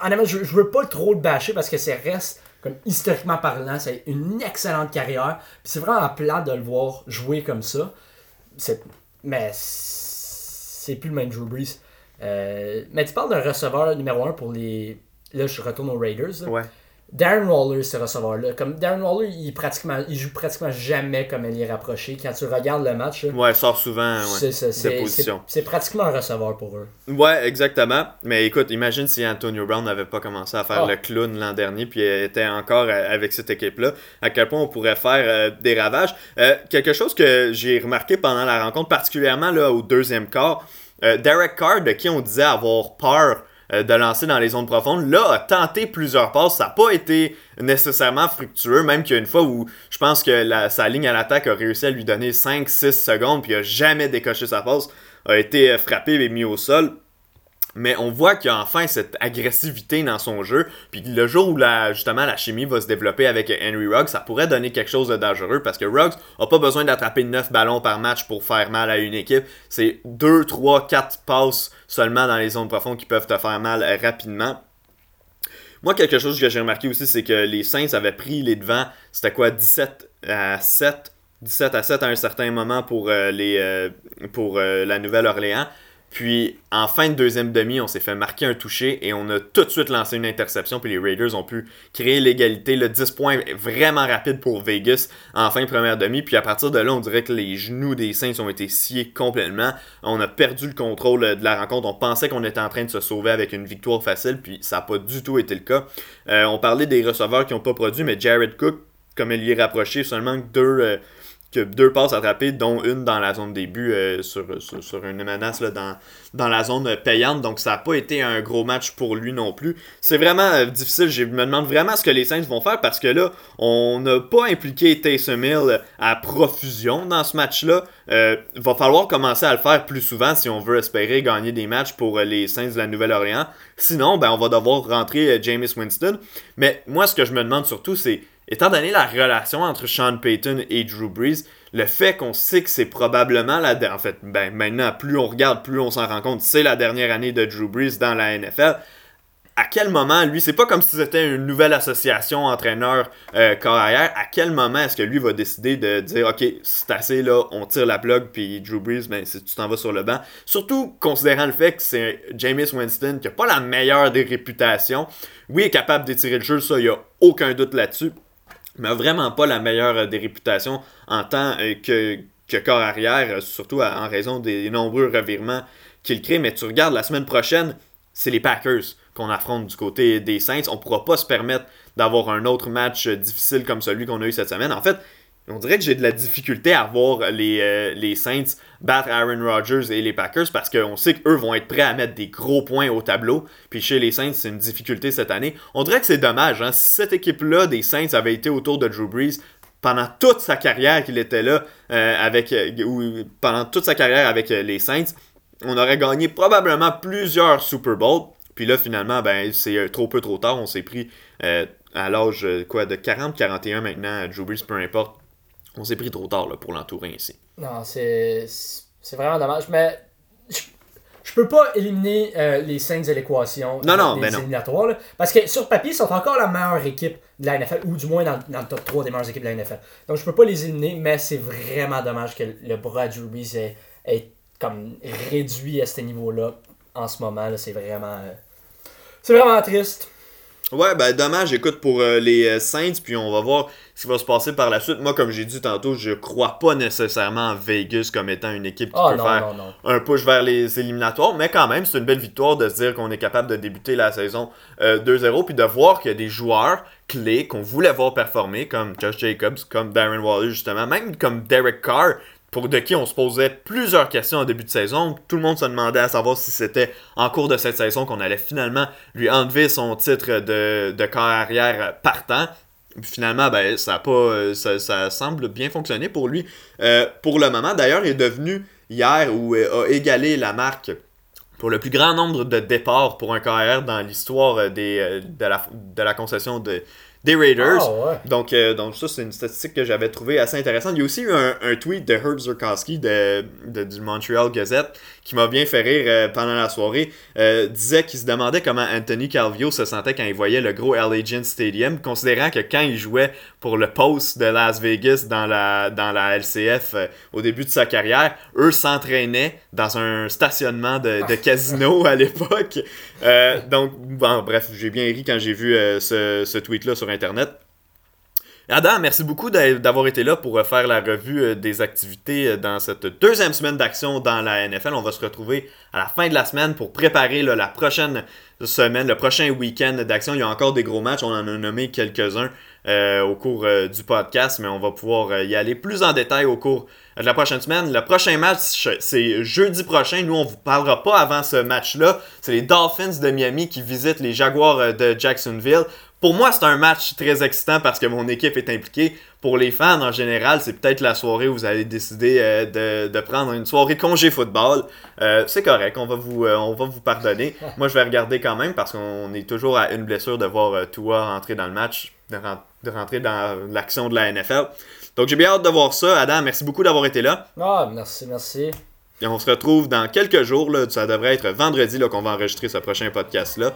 Honnêtement, je, je veux pas trop le bâcher parce que c'est reste comme historiquement parlant, c'est une excellente carrière. c'est vraiment plat de le voir jouer comme ça. Mais c'est plus le même Drew Brees. Euh, mais tu parles d'un receveur numéro 1 pour les. Là, je retourne aux Raiders. Ouais. Darren Waller, ce receveur-là, comme Darren Waller, il, pratiquement, il joue pratiquement jamais comme il est rapproché. Quand tu regardes le match, ouais, sort souvent ouais, C'est pratiquement un receveur pour eux. Ouais, exactement. Mais écoute, imagine si Antonio Brown n'avait pas commencé à faire ah. le clown l'an dernier, puis était encore avec cette équipe-là. À quel point on pourrait faire euh, des ravages. Euh, quelque chose que j'ai remarqué pendant la rencontre, particulièrement là, au deuxième quart, euh, Derek Carr, de qui on disait avoir peur de lancer dans les zones profondes. Là, a tenté plusieurs passes. Ça n'a pas été nécessairement fructueux, même qu'il y a une fois où je pense que sa ligne à l'attaque a réussi à lui donner 5-6 secondes, puis il n'a jamais décoché sa passe. A été euh, frappé et mis au sol. Mais on voit qu'il y a enfin cette agressivité dans son jeu. Puis le jour où la, justement la chimie va se développer avec Henry Ruggs, ça pourrait donner quelque chose de dangereux parce que Ruggs n'a pas besoin d'attraper 9 ballons par match pour faire mal à une équipe. C'est 2, 3, 4 passes seulement dans les zones profondes qui peuvent te faire mal rapidement. Moi, quelque chose que j'ai remarqué aussi, c'est que les Saints avaient pris les devants. C'était quoi 17 à 7 17 à 7 à un certain moment pour, euh, les, euh, pour euh, la Nouvelle-Orléans. Puis en fin de deuxième demi, on s'est fait marquer un toucher et on a tout de suite lancé une interception. Puis les Raiders ont pu créer l'égalité. Le 10 points vraiment rapide pour Vegas en fin de première demi. Puis à partir de là, on dirait que les genoux des Saints ont été sciés complètement. On a perdu le contrôle de la rencontre. On pensait qu'on était en train de se sauver avec une victoire facile. Puis ça n'a pas du tout été le cas. Euh, on parlait des receveurs qui n'ont pas produit, mais Jared Cook, comme il y est rapproché, seulement deux. Euh, que deux passes attrapées, dont une dans la zone début euh, sur, sur, une menace là, dans, dans la zone payante. Donc ça n'a pas été un gros match pour lui non plus. C'est vraiment euh, difficile. Je me demande vraiment ce que les Saints vont faire parce que là, on n'a pas impliqué Taysom Hill à profusion dans ce match-là. Il euh, va falloir commencer à le faire plus souvent si on veut espérer gagner des matchs pour les Saints de la Nouvelle-Orléans. Sinon, ben, on va devoir rentrer James Winston. Mais moi, ce que je me demande surtout, c'est étant donné la relation entre Sean Payton et Drew Brees, le fait qu'on sait que c'est probablement la en fait ben maintenant plus on regarde plus on s'en rend compte c'est la dernière année de Drew Brees dans la NFL à quel moment lui c'est pas comme si c'était une nouvelle association entraîneur euh, carrière à quel moment est-ce que lui va décider de dire ok c'est assez là on tire la plug puis Drew Brees ben tu t'en vas sur le banc. Surtout considérant le fait que c'est Jameis Winston qui a pas la meilleure des réputations. Oui il est capable d'étirer le jeu ça y a aucun doute là-dessus mais vraiment pas la meilleure euh, des réputations en tant euh, que, que corps arrière, euh, surtout en raison des nombreux revirements qu'il crée. Mais tu regardes la semaine prochaine, c'est les Packers qu'on affronte du côté des Saints. On ne pourra pas se permettre d'avoir un autre match difficile comme celui qu'on a eu cette semaine. En fait, on dirait que j'ai de la difficulté à voir les, euh, les Saints battre Aaron Rodgers et les Packers parce qu'on sait qu'eux vont être prêts à mettre des gros points au tableau. Puis chez les Saints, c'est une difficulté cette année. On dirait que c'est dommage. Hein? Si cette équipe-là des Saints avait été autour de Drew Brees pendant toute sa carrière qu'il était là, euh, avec, euh, ou pendant toute sa carrière avec les Saints, on aurait gagné probablement plusieurs Super Bowls. Puis là, finalement, ben, c'est trop peu trop tard. On s'est pris à l'âge de 40-41 maintenant, Drew Brees, peu importe, on s'est pris trop tard là, pour l'entourer ainsi. Non, c'est c'est vraiment dommage. Mais je, je peux pas éliminer euh, les Saints de l'équation Non, non, des ben non. éliminatoires. là, parce que sur papier, ils sont encore la meilleure équipe de la NFL, ou du moins dans, dans le top 3 des meilleures équipes de la NFL. Donc je peux pas les éliminer, mais c'est vraiment dommage que le bras Drew Brees ait, ait comme réduit à ce niveau-là en ce moment. C'est vraiment. euh, c'est vraiment triste. Ouais, ben dommage, écoute, pour euh, les euh, Saints, puis on va voir ce qui va se passer par la suite. Moi, comme j'ai dit tantôt, je crois pas nécessairement en Vegas comme étant une équipe qui Oh peut non, faire non, non. un push vers les éliminatoires, mais quand même, c'est une belle victoire de se dire qu'on est capable de débuter la saison euh, 2-0, puis de voir qu'il y a des joueurs clés qu'on voulait voir performer, comme Josh Jacobs, comme Darren Waller, justement, même comme Derek Carr, pour de qui on se posait plusieurs questions en début de saison. Tout le monde se demandait à savoir si c'était en cours de cette saison qu'on allait finalement lui enlever son titre de, de corps arrière partant. Finalement, ben, ça, pas, euh, ça, semble bien fonctionner pour lui. Euh, pour le moment, d'ailleurs, il est devenu hier ou euh, a égalé la marque pour le plus grand nombre de départs pour un carrière dans l'histoire de, la, de la concession de, des Raiders. Ah ouais. Donc, euh, donc ça, c'est une statistique que j'avais trouvée assez intéressante. Il y a aussi eu un, un tweet de Herb Zurkowski de, de- du Montreal Gazette qui m'a bien fait rire euh, pendant la soirée. Euh, disait qu'il se demandait comment Anthony Calvio se sentait quand il voyait le gros Allegiant Stadium, considérant que quand il jouait pour le post de Las Vegas dans la, dans la LCF euh, au début de sa carrière, eux s'entraînaient dans un stationnement de, de casino à l'époque. Donc, bon, bref, j'ai bien ri quand j'ai vu ce, ce tweet-là sur Internet. Adam, merci beaucoup d'a- d'avoir été là pour euh, faire la revue euh, des activités euh, dans cette deuxième semaine d'action dans la NFL. On va se retrouver à la fin de la semaine pour préparer la prochaine semaine, le prochain week-end d'action. Il y a encore des gros matchs, on en a nommé quelques-uns au cours du podcast, mais on va pouvoir y aller plus en détail au cours de la prochaine semaine. Le prochain match, c'est jeudi prochain. Nous, on vous parlera pas avant ce match-là. C'est les Dolphins de Miami qui visitent les Jaguars de Jacksonville. Pour moi, c'est un match très excitant parce que mon équipe est impliquée. Pour les fans, en général, c'est peut-être la soirée où vous allez décider euh, de, de prendre une soirée congé football. Euh, c'est correct, on va, vous, euh, on va vous pardonner. Moi, je vais regarder quand même parce qu'on est toujours à une blessure de voir Tua rentrer dans le match, de, de rentrer dans l'action de la NFL. Donc, j'ai bien hâte de voir ça. Adam, merci beaucoup d'avoir été là. Ah, merci, merci. Et on se retrouve dans quelques jours. Là, ça devrait être vendredi qu'on va enregistrer ce prochain podcast-là.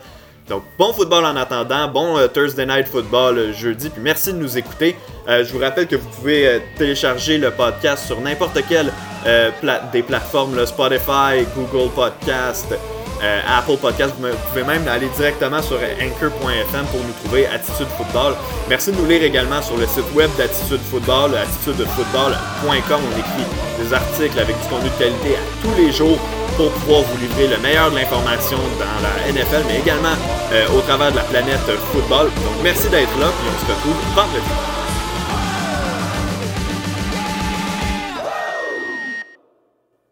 Donc, bon football en attendant, bon euh, Thursday Night Football euh, jeudi, puis merci de nous écouter. Euh, je vous rappelle que vous pouvez télécharger le podcast sur n'importe quelle des plateformes, là, Spotify, Google Podcast, Apple Podcast. Vous pouvez même aller directement sur anchor.fm pour nous trouver Attitude Football. Merci de nous lire également sur le site web d'Attitude Football, attitudefootball.com. On écrit des articles avec du contenu de qualité à tous les jours pour pouvoir vous livrer le meilleur de l'information dans la NFL, mais également euh, au travers de la planète football. Donc merci d'être là, puis on se retrouve vendredi.